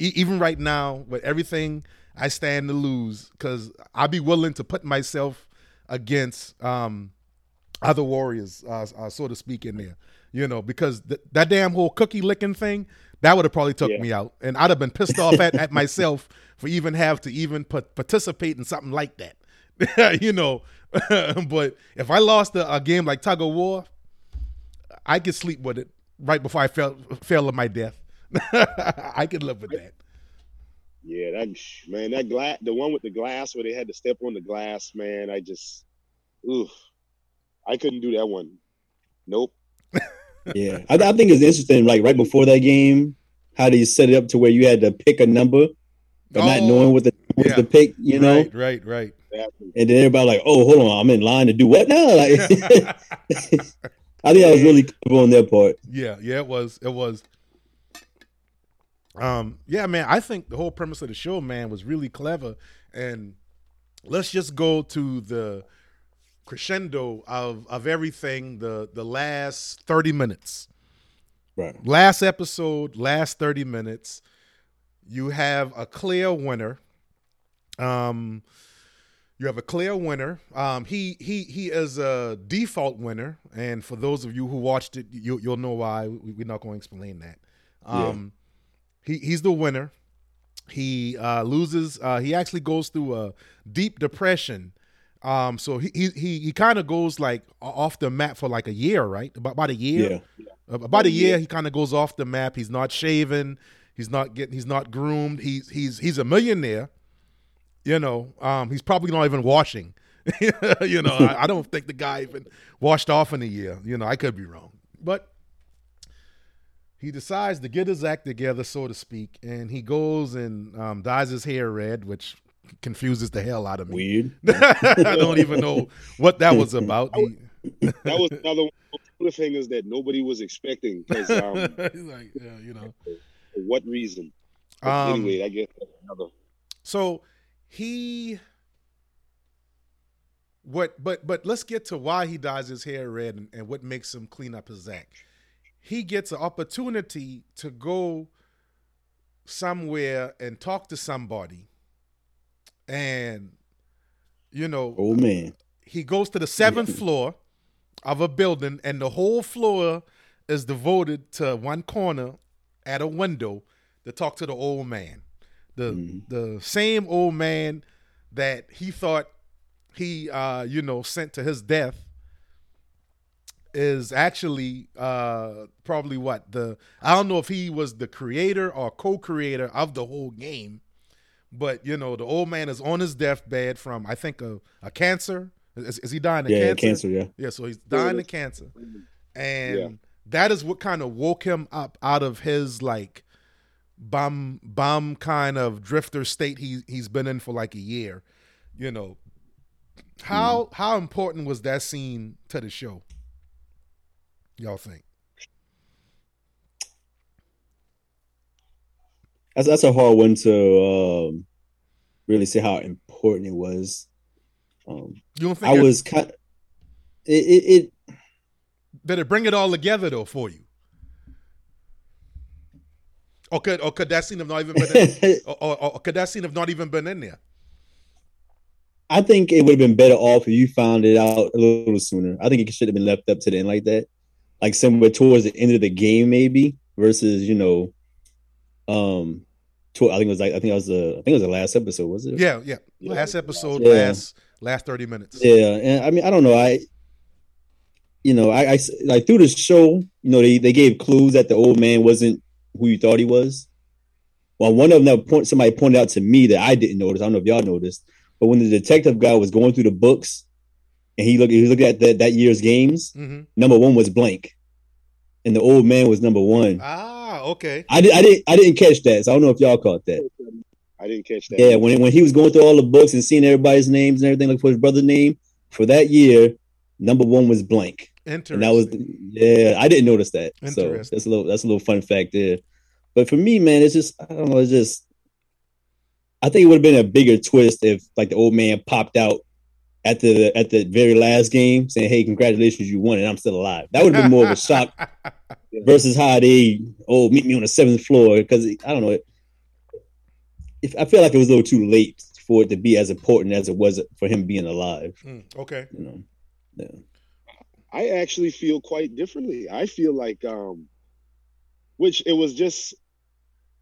E- even right now, with everything I stand to lose, because I'd be willing to put myself against um, other warriors, uh, uh, so to speak, in there. You know, because th- that damn whole cookie licking thing, that would have probably took Yeah. me out, and I'd have been pissed off at, at myself for even have to even put, participate in something like that. you know, but if I lost a, a game like tug of war, I could sleep with it right before I fell fell of my death. I could live with that. Yeah, that man, that glass, the one with the glass where they had to step on the glass, man. I just, oof, I couldn't do that one. Nope. Yeah, I, I think it's interesting. Like right before that game, how they set it up to where you had to pick a number, but not Oh, knowing what the was yeah. to pick. You know, right, right, right. Exactly. and then everybody like, "Oh, hold on, I'm in line to do what now?" Like, I think that was really clever on their part. Yeah, yeah, it was. It was. Um, yeah, man, I think the whole premise of the show, man, was really clever. And let's just go to the crescendo of of everything, the the last 30 minutes. Right. Last episode, last 30 minutes, you have a clear winner. Um you have a clear winner. Um, he he he is a default winner, and for those of you who watched it, you, you'll know why. We- We're not going to explain that. Um, he he's the winner, he uh, loses. Uh, he actually goes through a deep depression. Um, so he he he, he kind of goes like off the map for like a year, right? About about a year. Yeah. About a year, he kind of goes off the map. He's not shaven. He's not getting. He's not groomed. He's he's he's a millionaire. You know, um, he's probably not even washing. you know, I, I don't think the guy even washed off in a year. You know, I could be wrong, but he decides to get his act together, so to speak, and he goes and um, dyes his hair red, which confuses the hell out of me. Weird. I don't even know what that was about. He- that was another one of the cliffhangers that nobody was expecting. Because um, like, yeah, you know. for what reason? But Um, anyway, I guess another. So he what but but let's get to why he dyes his hair red and, and what makes him clean up his act. He gets an opportunity to go somewhere and talk to somebody. And you know, Oh man. he goes to the seventh floor of a building, and the whole floor is devoted to one corner at a window to talk to the old man. The Mhm. the same old man that he thought he uh, you know sent to his death is actually uh probably what the I don't know if he was the creator or co-creator of the whole game but you know the old man is on his deathbed from I think a, a cancer is, is he dying of Yeah, cancer? cancer. Yeah. Yeah, so he's dying of cancer. And that is what kind of woke him up out of his like bum bum kind of drifter state he he's been in for like a year. You know. How how important was that scene to the show? Y'all think? That's that's a hard one to um, really say how important it was. Um, You don't think I was kind. It, it, it did it bring it all together though for you? Or could or could that scene have not even been in, or, or, or could that scene have not even been in there? I think it would have been better off if you found it out a little sooner. I think it should have been left up to the end like that, like somewhere towards the end of the game, maybe versus you know, um, to, I think it was like I think it was the I think it was the last episode, was it? Yeah, yeah. Yeah. Last episode, Yeah. last last thirty minutes. Yeah, and I mean, I don't know. I, you know, I, I like through the show, you know, they they gave clues that the old man wasn't who you thought he was. Well, one of them point somebody pointed out to me that I didn't notice. I don't know if y'all noticed, but when the detective guy was going through the books, and he looked, he was looking at that that year's games. hmm Number one was blank, and the old man was number one. Ah, okay. I did, I didn't, I didn't catch that. So I don't know if y'all caught that. I didn't catch that. Yeah, when when he was going through all the books and seeing everybody's names and everything, looking for his brother's name for that year, number one was blank, Interesting. and that was yeah. I didn't notice that, so Interesting. that's a little that's a little fun fact there. But for me, man, it's just I don't know. It's just I think it would have been a bigger twist if like the old man popped out at the at the very last game saying, "Hey, congratulations, you won, and I'm still alive." That would have been more of a shock versus how they oh meet me on the seventh floor because I don't know. If I feel like it was a little too late for it to be as important as it was for him being alive, Mm, okay. you know. Yeah. I actually feel quite differently. I feel like, um, which it was just,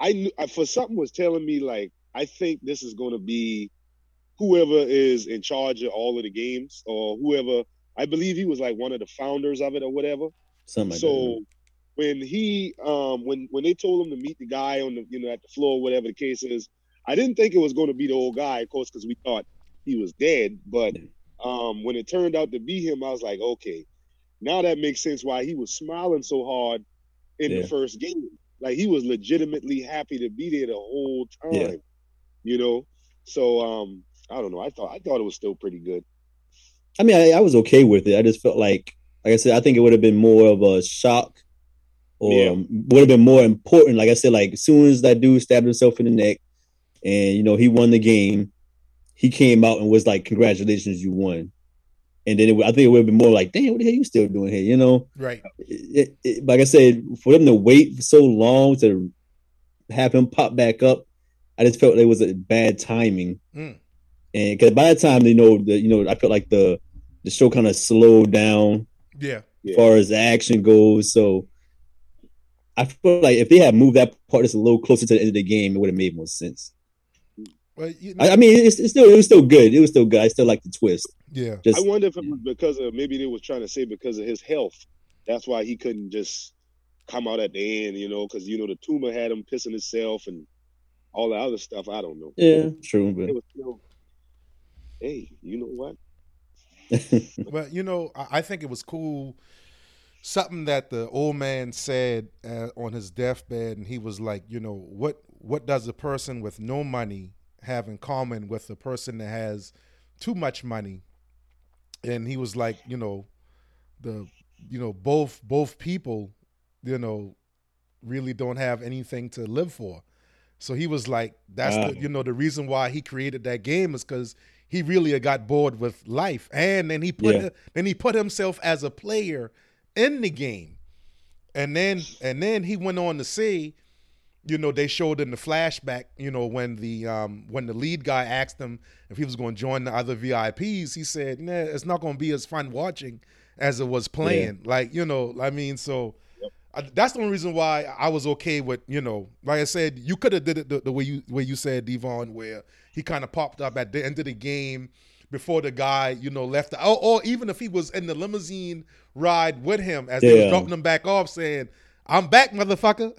I knew I- for something was telling me like, I think this is going to be whoever is in charge of all of the games or whoever. I believe he was like one of the founders of it or whatever. Something like so when he, um, when when they told him to meet the guy on the, you know, at the floor, whatever the case is, I didn't think it was going to be the old guy, of course, because we thought he was dead. But um, when it turned out to be him, I was like, okay, now that makes sense why he was smiling so hard in Yeah. the first game. Like he was legitimately happy to be there the whole time. Yeah. You know? So um I don't know. I thought I thought it was still pretty good. I mean, I, I was okay with it. I just felt like, like I said, I think it would have been more of a shock, or Yeah. would have been more important. Like I said, like as soon as that dude stabbed himself in the neck, and you know he won the game, he came out and was like, "Congratulations, you won." And then it, I think it would have been more like, "Damn, what the hell you still doing here?" You know. Right. it, it, like I said, for them to wait for so long to have him pop back up, I just felt it was a bad timing. Mm. And because by the time they know, the, you know, I felt like the the show kind of slowed down Yeah. as far as action goes. So I feel like if they had moved that part just a little closer to the end of the game, it would have made more sense. Well, you know, I, I mean, it's, it's still it was still good. It was still good. I still like the twist. yeah. Just I wonder if it was because of maybe they was trying to say because of his health. That's why he couldn't just come out at the end, you know, because you know the tumor had him pissing himself and all the other stuff. I don't know. yeah, true. It But was still, hey, you know what? But you know, I, I think it was cool. Something that the old man said uh, on his deathbed, and he was like, you know, what what does a person with no money have in common with a person that has too much money? And he was like, you know, the you know both both people, you know, really don't have anything to live for. So he was like, that's Ah. the you know the reason why he created that game is because he really got bored with life, and then he put Yeah. then he put himself as a player in the game, and then and then he went on to say, you know, they showed in the flashback, you know, when the um when the lead guy asked him if he was going to join the other VIPs, he said, "Nah, it's not going to be as fun watching as it was playing." Like you know, I mean, so. That's the only reason why I was okay with you know, like I said, you could have did it the, the way you way you said Devon, where he kind of popped up at the end of the game before the guy you know left, the, or, or even if he was in the limousine ride with him as they was Yeah. dropping him back off, saying, "I'm back, motherfucker."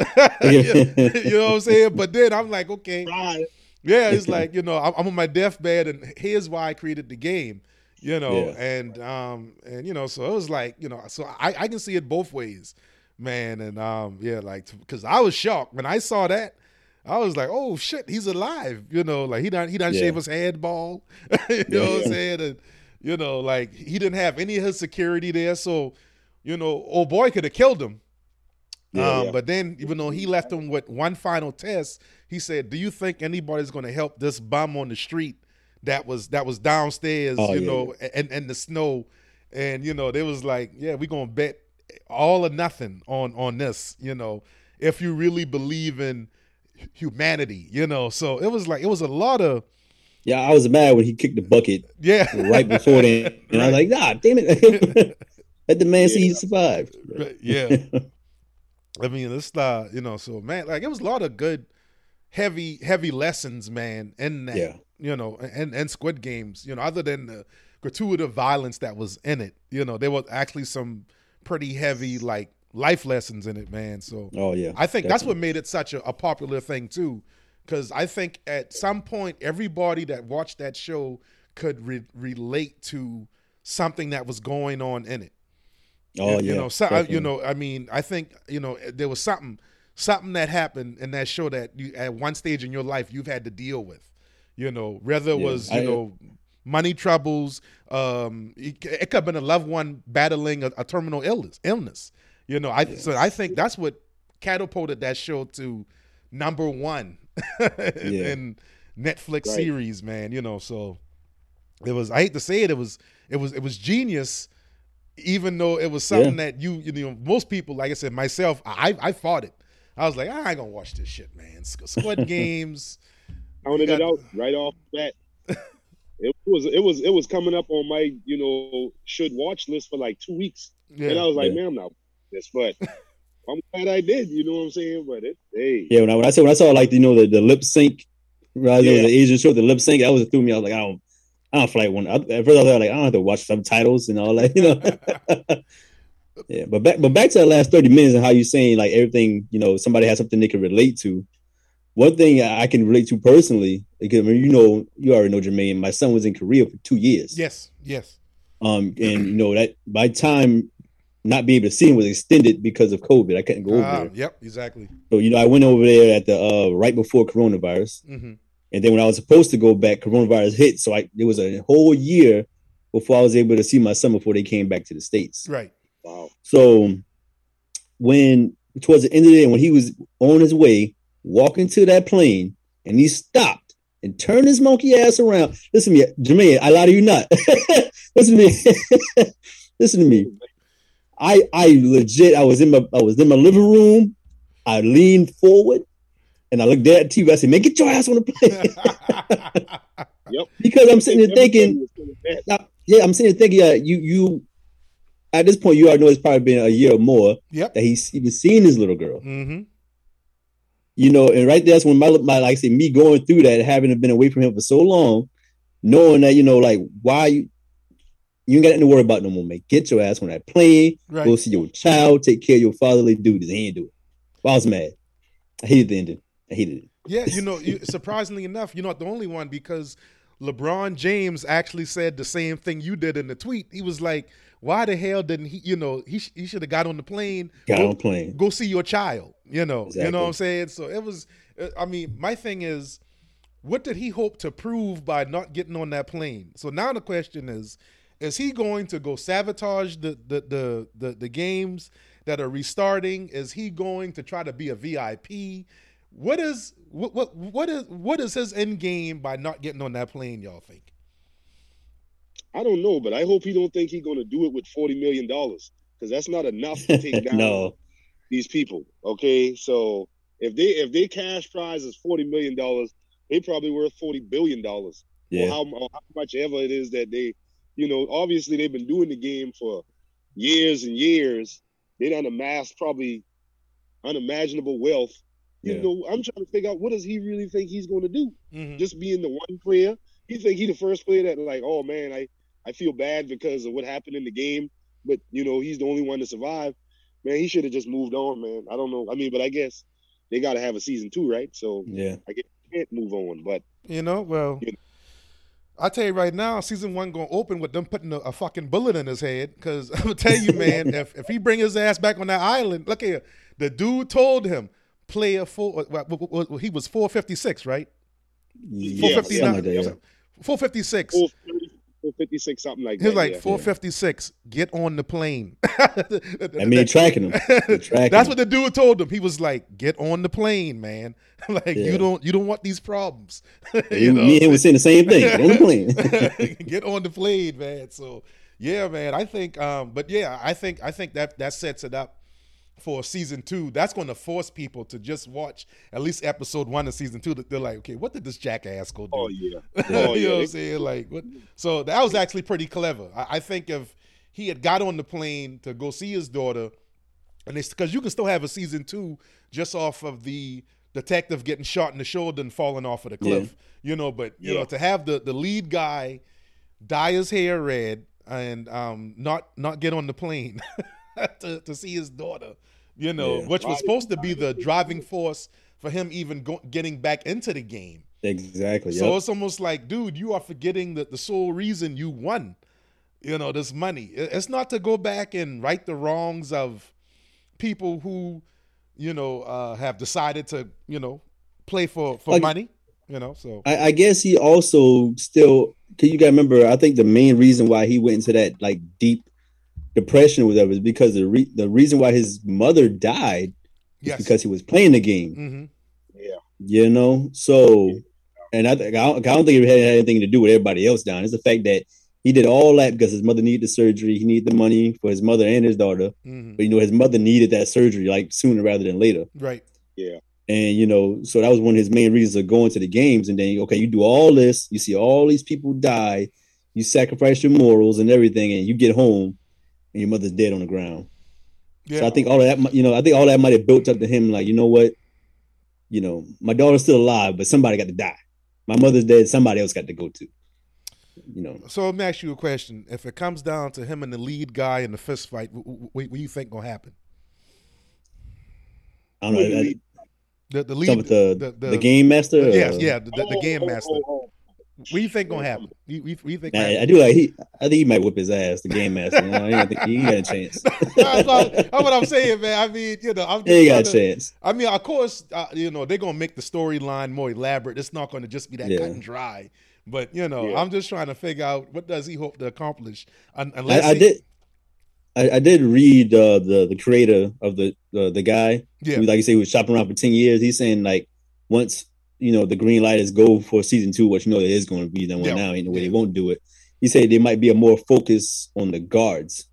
you know what I'm saying? But then I'm like, okay, Right. yeah, it's like you know, I'm, I'm on my deathbed, and here's why I created the game. You know, Yeah. and um, and you know, so it was like you know, so I I can see it both ways, man, and um, yeah, like because I was shocked when I saw that. I was like, "Oh shit, he's alive!" You know, like he done he done Yeah. shave his head bald. you know what I'm saying? And you know, like he didn't have any of his security there, so you know, old boy could have killed him. Yeah, um. But then, even though he left him with one final test, he said, "Do you think anybody's going to help this bum on the street that was that was downstairs, Oh, you know, and and the snow, and you know, they was like, yeah, we're gonna bet all or nothing on on this, you know, if you really believe in humanity, you know." So it was like it was a lot of yeah, I was mad when he kicked the bucket yeah, right before then, and I was like, nah, damn it, let the man see he survived. yeah. I mean, it's uh, you know, so man, like it was a lot of good, heavy, heavy lessons, man, in that, Yeah. you know, and and Squid Games, you know, other than the gratuitous violence that was in it, you know, there was actually some pretty heavy like life lessons in it, man. So Oh yeah, I think that's what made it such a, a popular thing too, because I think at some point everybody that watched that show could re- relate to something that was going on in it. Oh you yeah, know, so, I- you know, I mean, I think you know there was something, something that happened in that show that you at one stage in your life you've had to deal with, you know, whether it Yeah, was you I- know money troubles, um, it, it could have been a loved one battling a, a terminal illness, illness, you know. I so I think that's what catapulted that show to number one in, Yeah. in Netflix Right. series, man. You know, so it was. I hate to say it, it was it was it was genius even though it was something that you you know most people like I said myself I I fought it. I was like I ain't gonna watch this shit, man. Squid Games. Counted got- it out right off the bat. It was it was it was coming up on my you know should watch list for like two weeks, and I was like, Yeah. man, I'm not this, but I'm glad I did. You know what I'm saying? But it, hey, Yeah, when I when I saw when I saw like you know the, the lip sync, right? than Yeah. the Asian show, the lip sync, that was threw me. I was like, I don't, I don't feel like one. At first, I was like, I don't have to watch subtitles and all that, you know. yeah, but back but back to the last thirty minutes and how you saying like everything, you know, somebody has something they can relate to. One thing I can relate to personally, because I mean, you know, you already know Jermaine. My son was in Korea for two years. yes, yes. Um, and you know that by time not being able to see him was extended because of COVID. I couldn't go over Ah, there. yep, exactly. So you know, I went over there at the uh right before coronavirus, hmm and then when I was supposed to go back, coronavirus hit. So I it was a whole year before I was able to see my son before they came back to the states. Right. wow, So when towards the end of the day, when he was on his way walking to that plane, and he stopped and turned his monkey ass around. Listen to me, Jermaine. I lie to you not. Listen to me. Listen to me. I I legit I was in my I was in my living room. I leaned forward and I looked at TV. I said, "Man, get your ass on the plane." yep. because I'm sitting there thinking, was feeling bad. now, yeah, I'm sitting there thinking, yeah, you you at this point you already know it's probably been a year or more yep. that he's even seen his little girl. hmm you know, and right there's when my my like I say me going through that, having been away from him for so long, knowing that you know, like why you you ain't got nothing to worry about no more, man. Get your ass on that plane, Right. go see your child, take care of your fatherly duties. He ain't do it. Well, I was mad. I hated the ending. I hated it. Yeah, you know, you, surprisingly enough, you're not the only one because LeBron James actually said the same thing you did in the tweet. He was like, "Why the hell didn't he? You know, he sh- he should have got on the plane, Got go, on plane. go see your child. You know, you know what I'm saying? So it was. I mean, my thing is, what did he hope to prove by not getting on that plane? So now the question is, is he going to go sabotage the the the the, the games that are restarting? Is he going to try to be a VIP? What is what what what is what is his end game by not getting on that plane? Y'all think? I don't know, but I hope he don't think he's gonna do it with forty million dollars because that's not enough to take down no. these people. Okay, so if they if their cash prize is forty million dollars, they probably worth forty billion dollars. Yeah. Or how, or how much ever it is that they, you know, obviously they've been doing the game for years and years. They done amassed probably unimaginable wealth. You Yeah. know, I'm trying to figure out what does he really think he's going to do? Mhm. Just being the one player, he think he the first player that like, oh man, I I feel bad because of what happened in the game, but you know he's the only one to survive. Man, he should have just moved on, man. I don't know. I mean, but I guess they got to have a season two, right? So Yeah. I guess can't move on. But You know, well, You know. I tell you right now, season one gonna open with them putting a, a fucking bullet in his head. Because I'm gonna tell you, man, if if he bring his ass back on that island, look here, the dude told him play a four. Uh, well, well, he was 456, right? Yeah, 459. something like that, yeah. 456. 450, 456, something like that. He was that. like yeah. 456. Get on the plane. I mean, tracking him. They're tracking That's him. what the dude told him. He was like, "Get on the plane, man. like Yeah. you don't you don't want these problems." You, me and him was saying the same thing. Get on the plane. get on the plane, man. So yeah, man. I think, um, but yeah, I think I think that that sets it up for season two. That's going to force people to just watch at least episode one of season two. That they're like, okay, what did this jackass go do? Oh yeah. you Oh know what I'm saying? Like, what? So that was actually pretty clever. I, I think if he had got on the plane to go see his daughter, and it's because you can still have a season two just off of the detective getting shot in the shoulder and falling off of the cliff, you know. But you know, to have the the lead guy dye his hair red and um not not get on the plane to to see his daughter, you know, Yeah. which was supposed to be the driving force for him even go, getting back into the game. exactly. So yep. it's almost like, dude, you are forgetting that the sole reason you won, you know, this money. It's not to go back and right the wrongs of people who, you know, uh, have decided to, you know, play for for Like- money. You know, so I, I guess he also still. Cause you got to remember, I think the main reason why he went into that like deep depression or whatever is because the re- the reason why his mother died is yes, because he was playing the game. hmm Yeah. You know, so and I, think I don't, I don't think it had anything to do with everybody else down. It's the fact that he did all that because his mother needed the surgery. He needed the money for his mother and his daughter. hmm But you know, his mother needed that surgery like sooner rather than later. right, Yeah. And you know, so that was one of his main reasons of going to the games. And then, okay, you do all this, you see all these people die, you sacrifice your morals and everything, and you get home, and your mother's dead on the ground. yeah, So I think all of that, you know, I think all that might have built up to him, like, you know what, you know, my daughter's still alive, but somebody got to die. My mother's dead, somebody else got to go to. You know, So let me ask you a question: If it comes down to him and the lead guy in the fist fight, what, what, what do you think gonna happen? I don't know. Who I- lead- The the lead, with the, the, the, game master. yes, yeah, the, the, the Oh, game oh, master. What do you think gonna happen? You, you, you think? I. I do like he. I think he might whip his ass. The game master. You know, he, ain't got- he got a chance. that's, what, that's what I'm saying, man. I mean, you know, I'm He got a just trying chance. I mean, of course, uh, you know, they're gonna make the storyline more elaborate. It's not going to just be that Yeah. cut and dry. But you know, Yeah. I'm just trying to figure out what does he hope to accomplish. Un- unless I, I he- did. I, I did read uh, the the creator of the the, the guy yeah, who, like you say, he was shopping around for ten years. He's saying like once you know the green light is go for season two, which you know there is going to be. Then Yeah. now ain't no way they won't do it. He said there might be a more focus on the guards.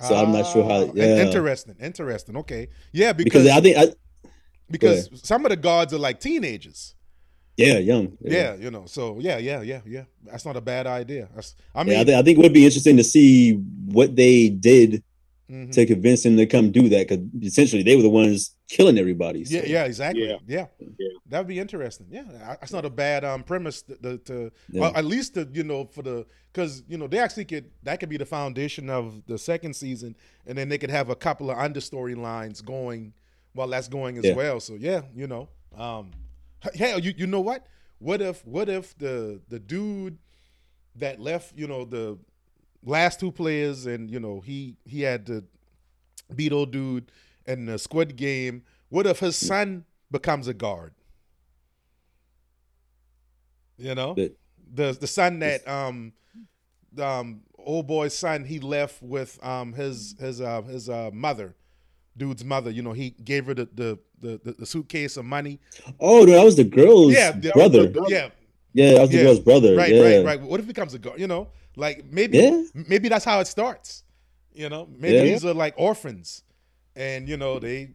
So I'm not sure how- Ah, yeah. Interesting, interesting. Okay, yeah, Because because I think, I, because some of the guards are like teenagers. yeah, young. Yeah, you know. So yeah, yeah, yeah, yeah. That's not a bad idea. That's, I mean, mean, I, think, I think it would be interesting to see what they did mhm. to convince him to come do that because essentially they were the ones killing everybody. So. Yeah, yeah, exactly. Yeah. Yeah, Yeah. that'd be interesting. Yeah, I- that's not a bad um premise to, to, to Yeah. well, at least to you know for the because you know they actually could that could be the foundation of the second season, and then they could have a couple of understory lines going while that's going as Yeah. well. So yeah, you know, um, hell, you you know what? What if what if the the dude that left you know the last two players and you know he he had to beat old dude in the squid game. What if his son becomes a guard? You know, But- the the son that um the, um old boy's son he left with um his his uh his uh mother, dude's mother. You know, he gave her the the the, the suitcase of money. Oh, no, that was the girl's Yeah, the- brother. the- yeah, yeah, that was the Yeah. girl's brother. right, yeah. right, right. What if he becomes a guard? You know, like maybe Yeah. maybe that's how it starts. You know, maybe these are like orphans, and you know they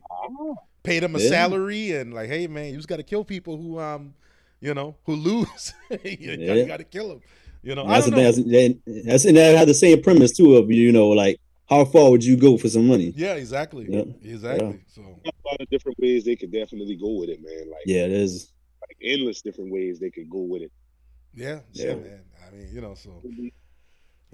pay them a Yeah. salary and like, hey man, you just got to kill people who um, you know, who lose. you Yeah. got to kill them. You know, And I that's don't the know. thing. That's, that's and that had the same premise too of you know like how far would you go for some money? Yeah, exactly, Yeah. exactly. So A lot of different ways they could definitely go with it, man. Like, Yeah, it is. like endless different ways they could go with it. yeah, yeah, Yeah. man. I mean, you know, so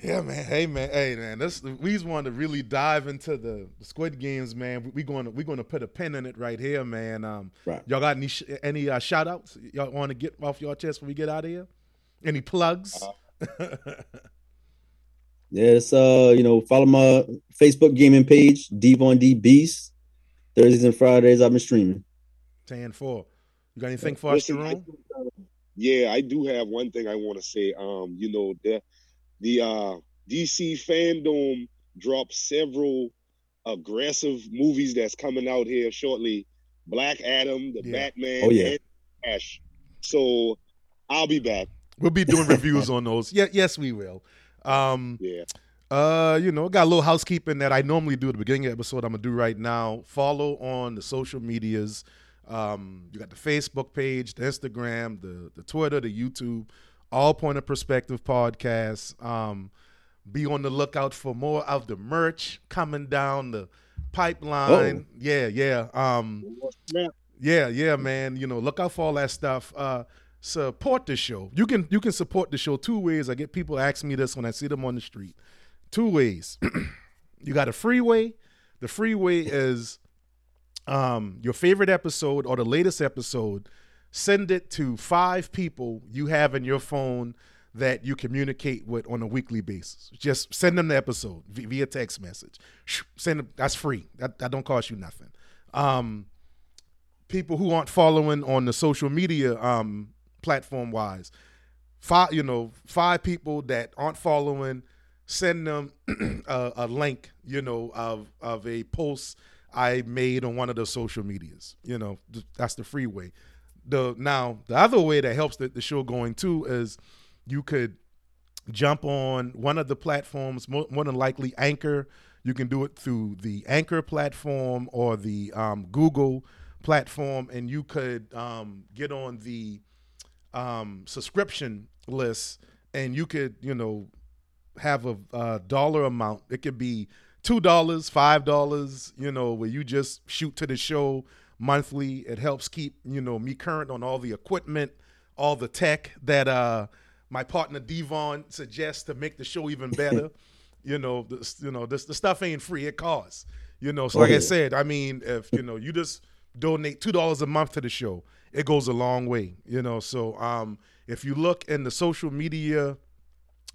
yeah, man. Hey, man. Hey, man. This we just wanted to really dive into the, the Squid Games, man. We, we going to we going to put a pin in it right here, man. Um, Right. y'all got any sh- any uh, shout outs y'all want to get off your chest when we get out of here? Any plugs? Yeah, it's uh, you know, follow my Facebook gaming page, Devon D Beast. Thursdays and Fridays I've been streaming. Ten four. You got anything for us, Jerome? uh, yeah, I do have one thing I want to say. Um, you know, the the uh DC fandom dropped several aggressive movies that's coming out here shortly. Black Adam, the Yeah. Batman, Oh, yeah. and Ash. So I'll be back. We'll be doing reviews on those. Yeah, yes, we will. Um, Yeah. Uh, you know, got a little housekeeping that I normally do at the beginning of the episode. I'm gonna do right now. Follow on the social medias. Um, you got the Facebook page, the Instagram, the the Twitter, the YouTube, all point of perspective podcast. Um, be on the lookout for more of the merch coming down the pipeline. Yeah, yeah. Um, yeah, yeah, man. You know, look out for all that stuff. Uh, support the show. You can you can support the show two ways. I get people asking me this when I see them on the street. Two ways. you got a freeway. The freeway is um, your favorite episode or the latest episode. Send it to five people you have in your phone that you communicate with on a weekly basis. Just send them the episode via text message. Send them. That's free. That, that don't cost you nothing. Um, people who aren't following on the social media um, platform wise, five you know five people that aren't following, send them a, a link you know of of a post I made on one of the social medias. You know that's the free way. The now the other way that helps the, the show going too is you could jump on one of the platforms more, more than likely anchor. You can do it through the anchor platform or the um, google platform and you could um, get on the um, subscription list and you could you know have a, a dollar amount. It could be two dollars five dollars you know where you just shoot to the show monthly it helps keep you know me current on all the equipment all the tech that uh my partner Devon suggests to make the show even better. you know, this, you know, this the stuff ain't free; it costs. You know, so Oh, like I said, I mean, if you know, you just donate two dollars a month to the show, it goes a long way. You know, so um, if you look in the social media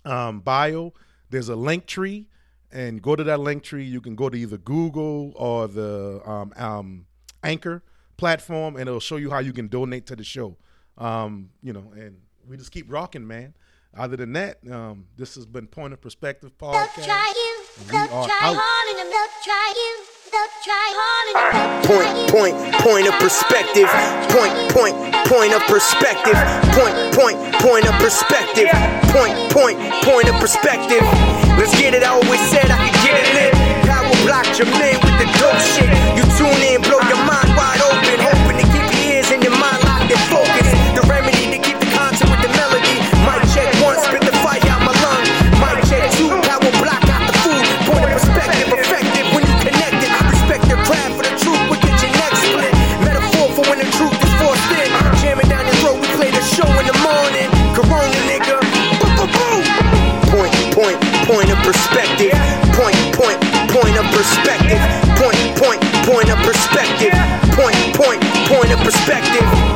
um, bio, there's a Linktree, and go to that Linktree. You can go to either Google or the um, um, Anchor platform, and it'll show you how you can donate to the show. Um, you know, and we just keep rocking, man. Other than that, um, this has been Point of Perspective They'll podcast. try you, We they'll are try out. hard and they'll try you, they'll try hard and they'll Point, you. point, point of perspective. Point, point, point of perspective. Point, point, point of perspective. Point, point, point of perspective. Let's get it. I always said I could get it lit block your man with the dope shit. You tune in, blow your mind wide open, hoping to keep your ears and your mind locked and focused. The remedy to keep the content with the melody. Mic check one, spit the fire out my lung. Mic check two, power block out the food. Point of perspective, effective when you connect it. Respect your craft for the truth, we get your neck split. Metaphor for when the truth is forced in. Jamming down your throat, we play the show in the morning. Corona, nigga. Boom, boom, boom. Point, point, point of perspective. Point, point, point of perspective. Point, point, point of perspective.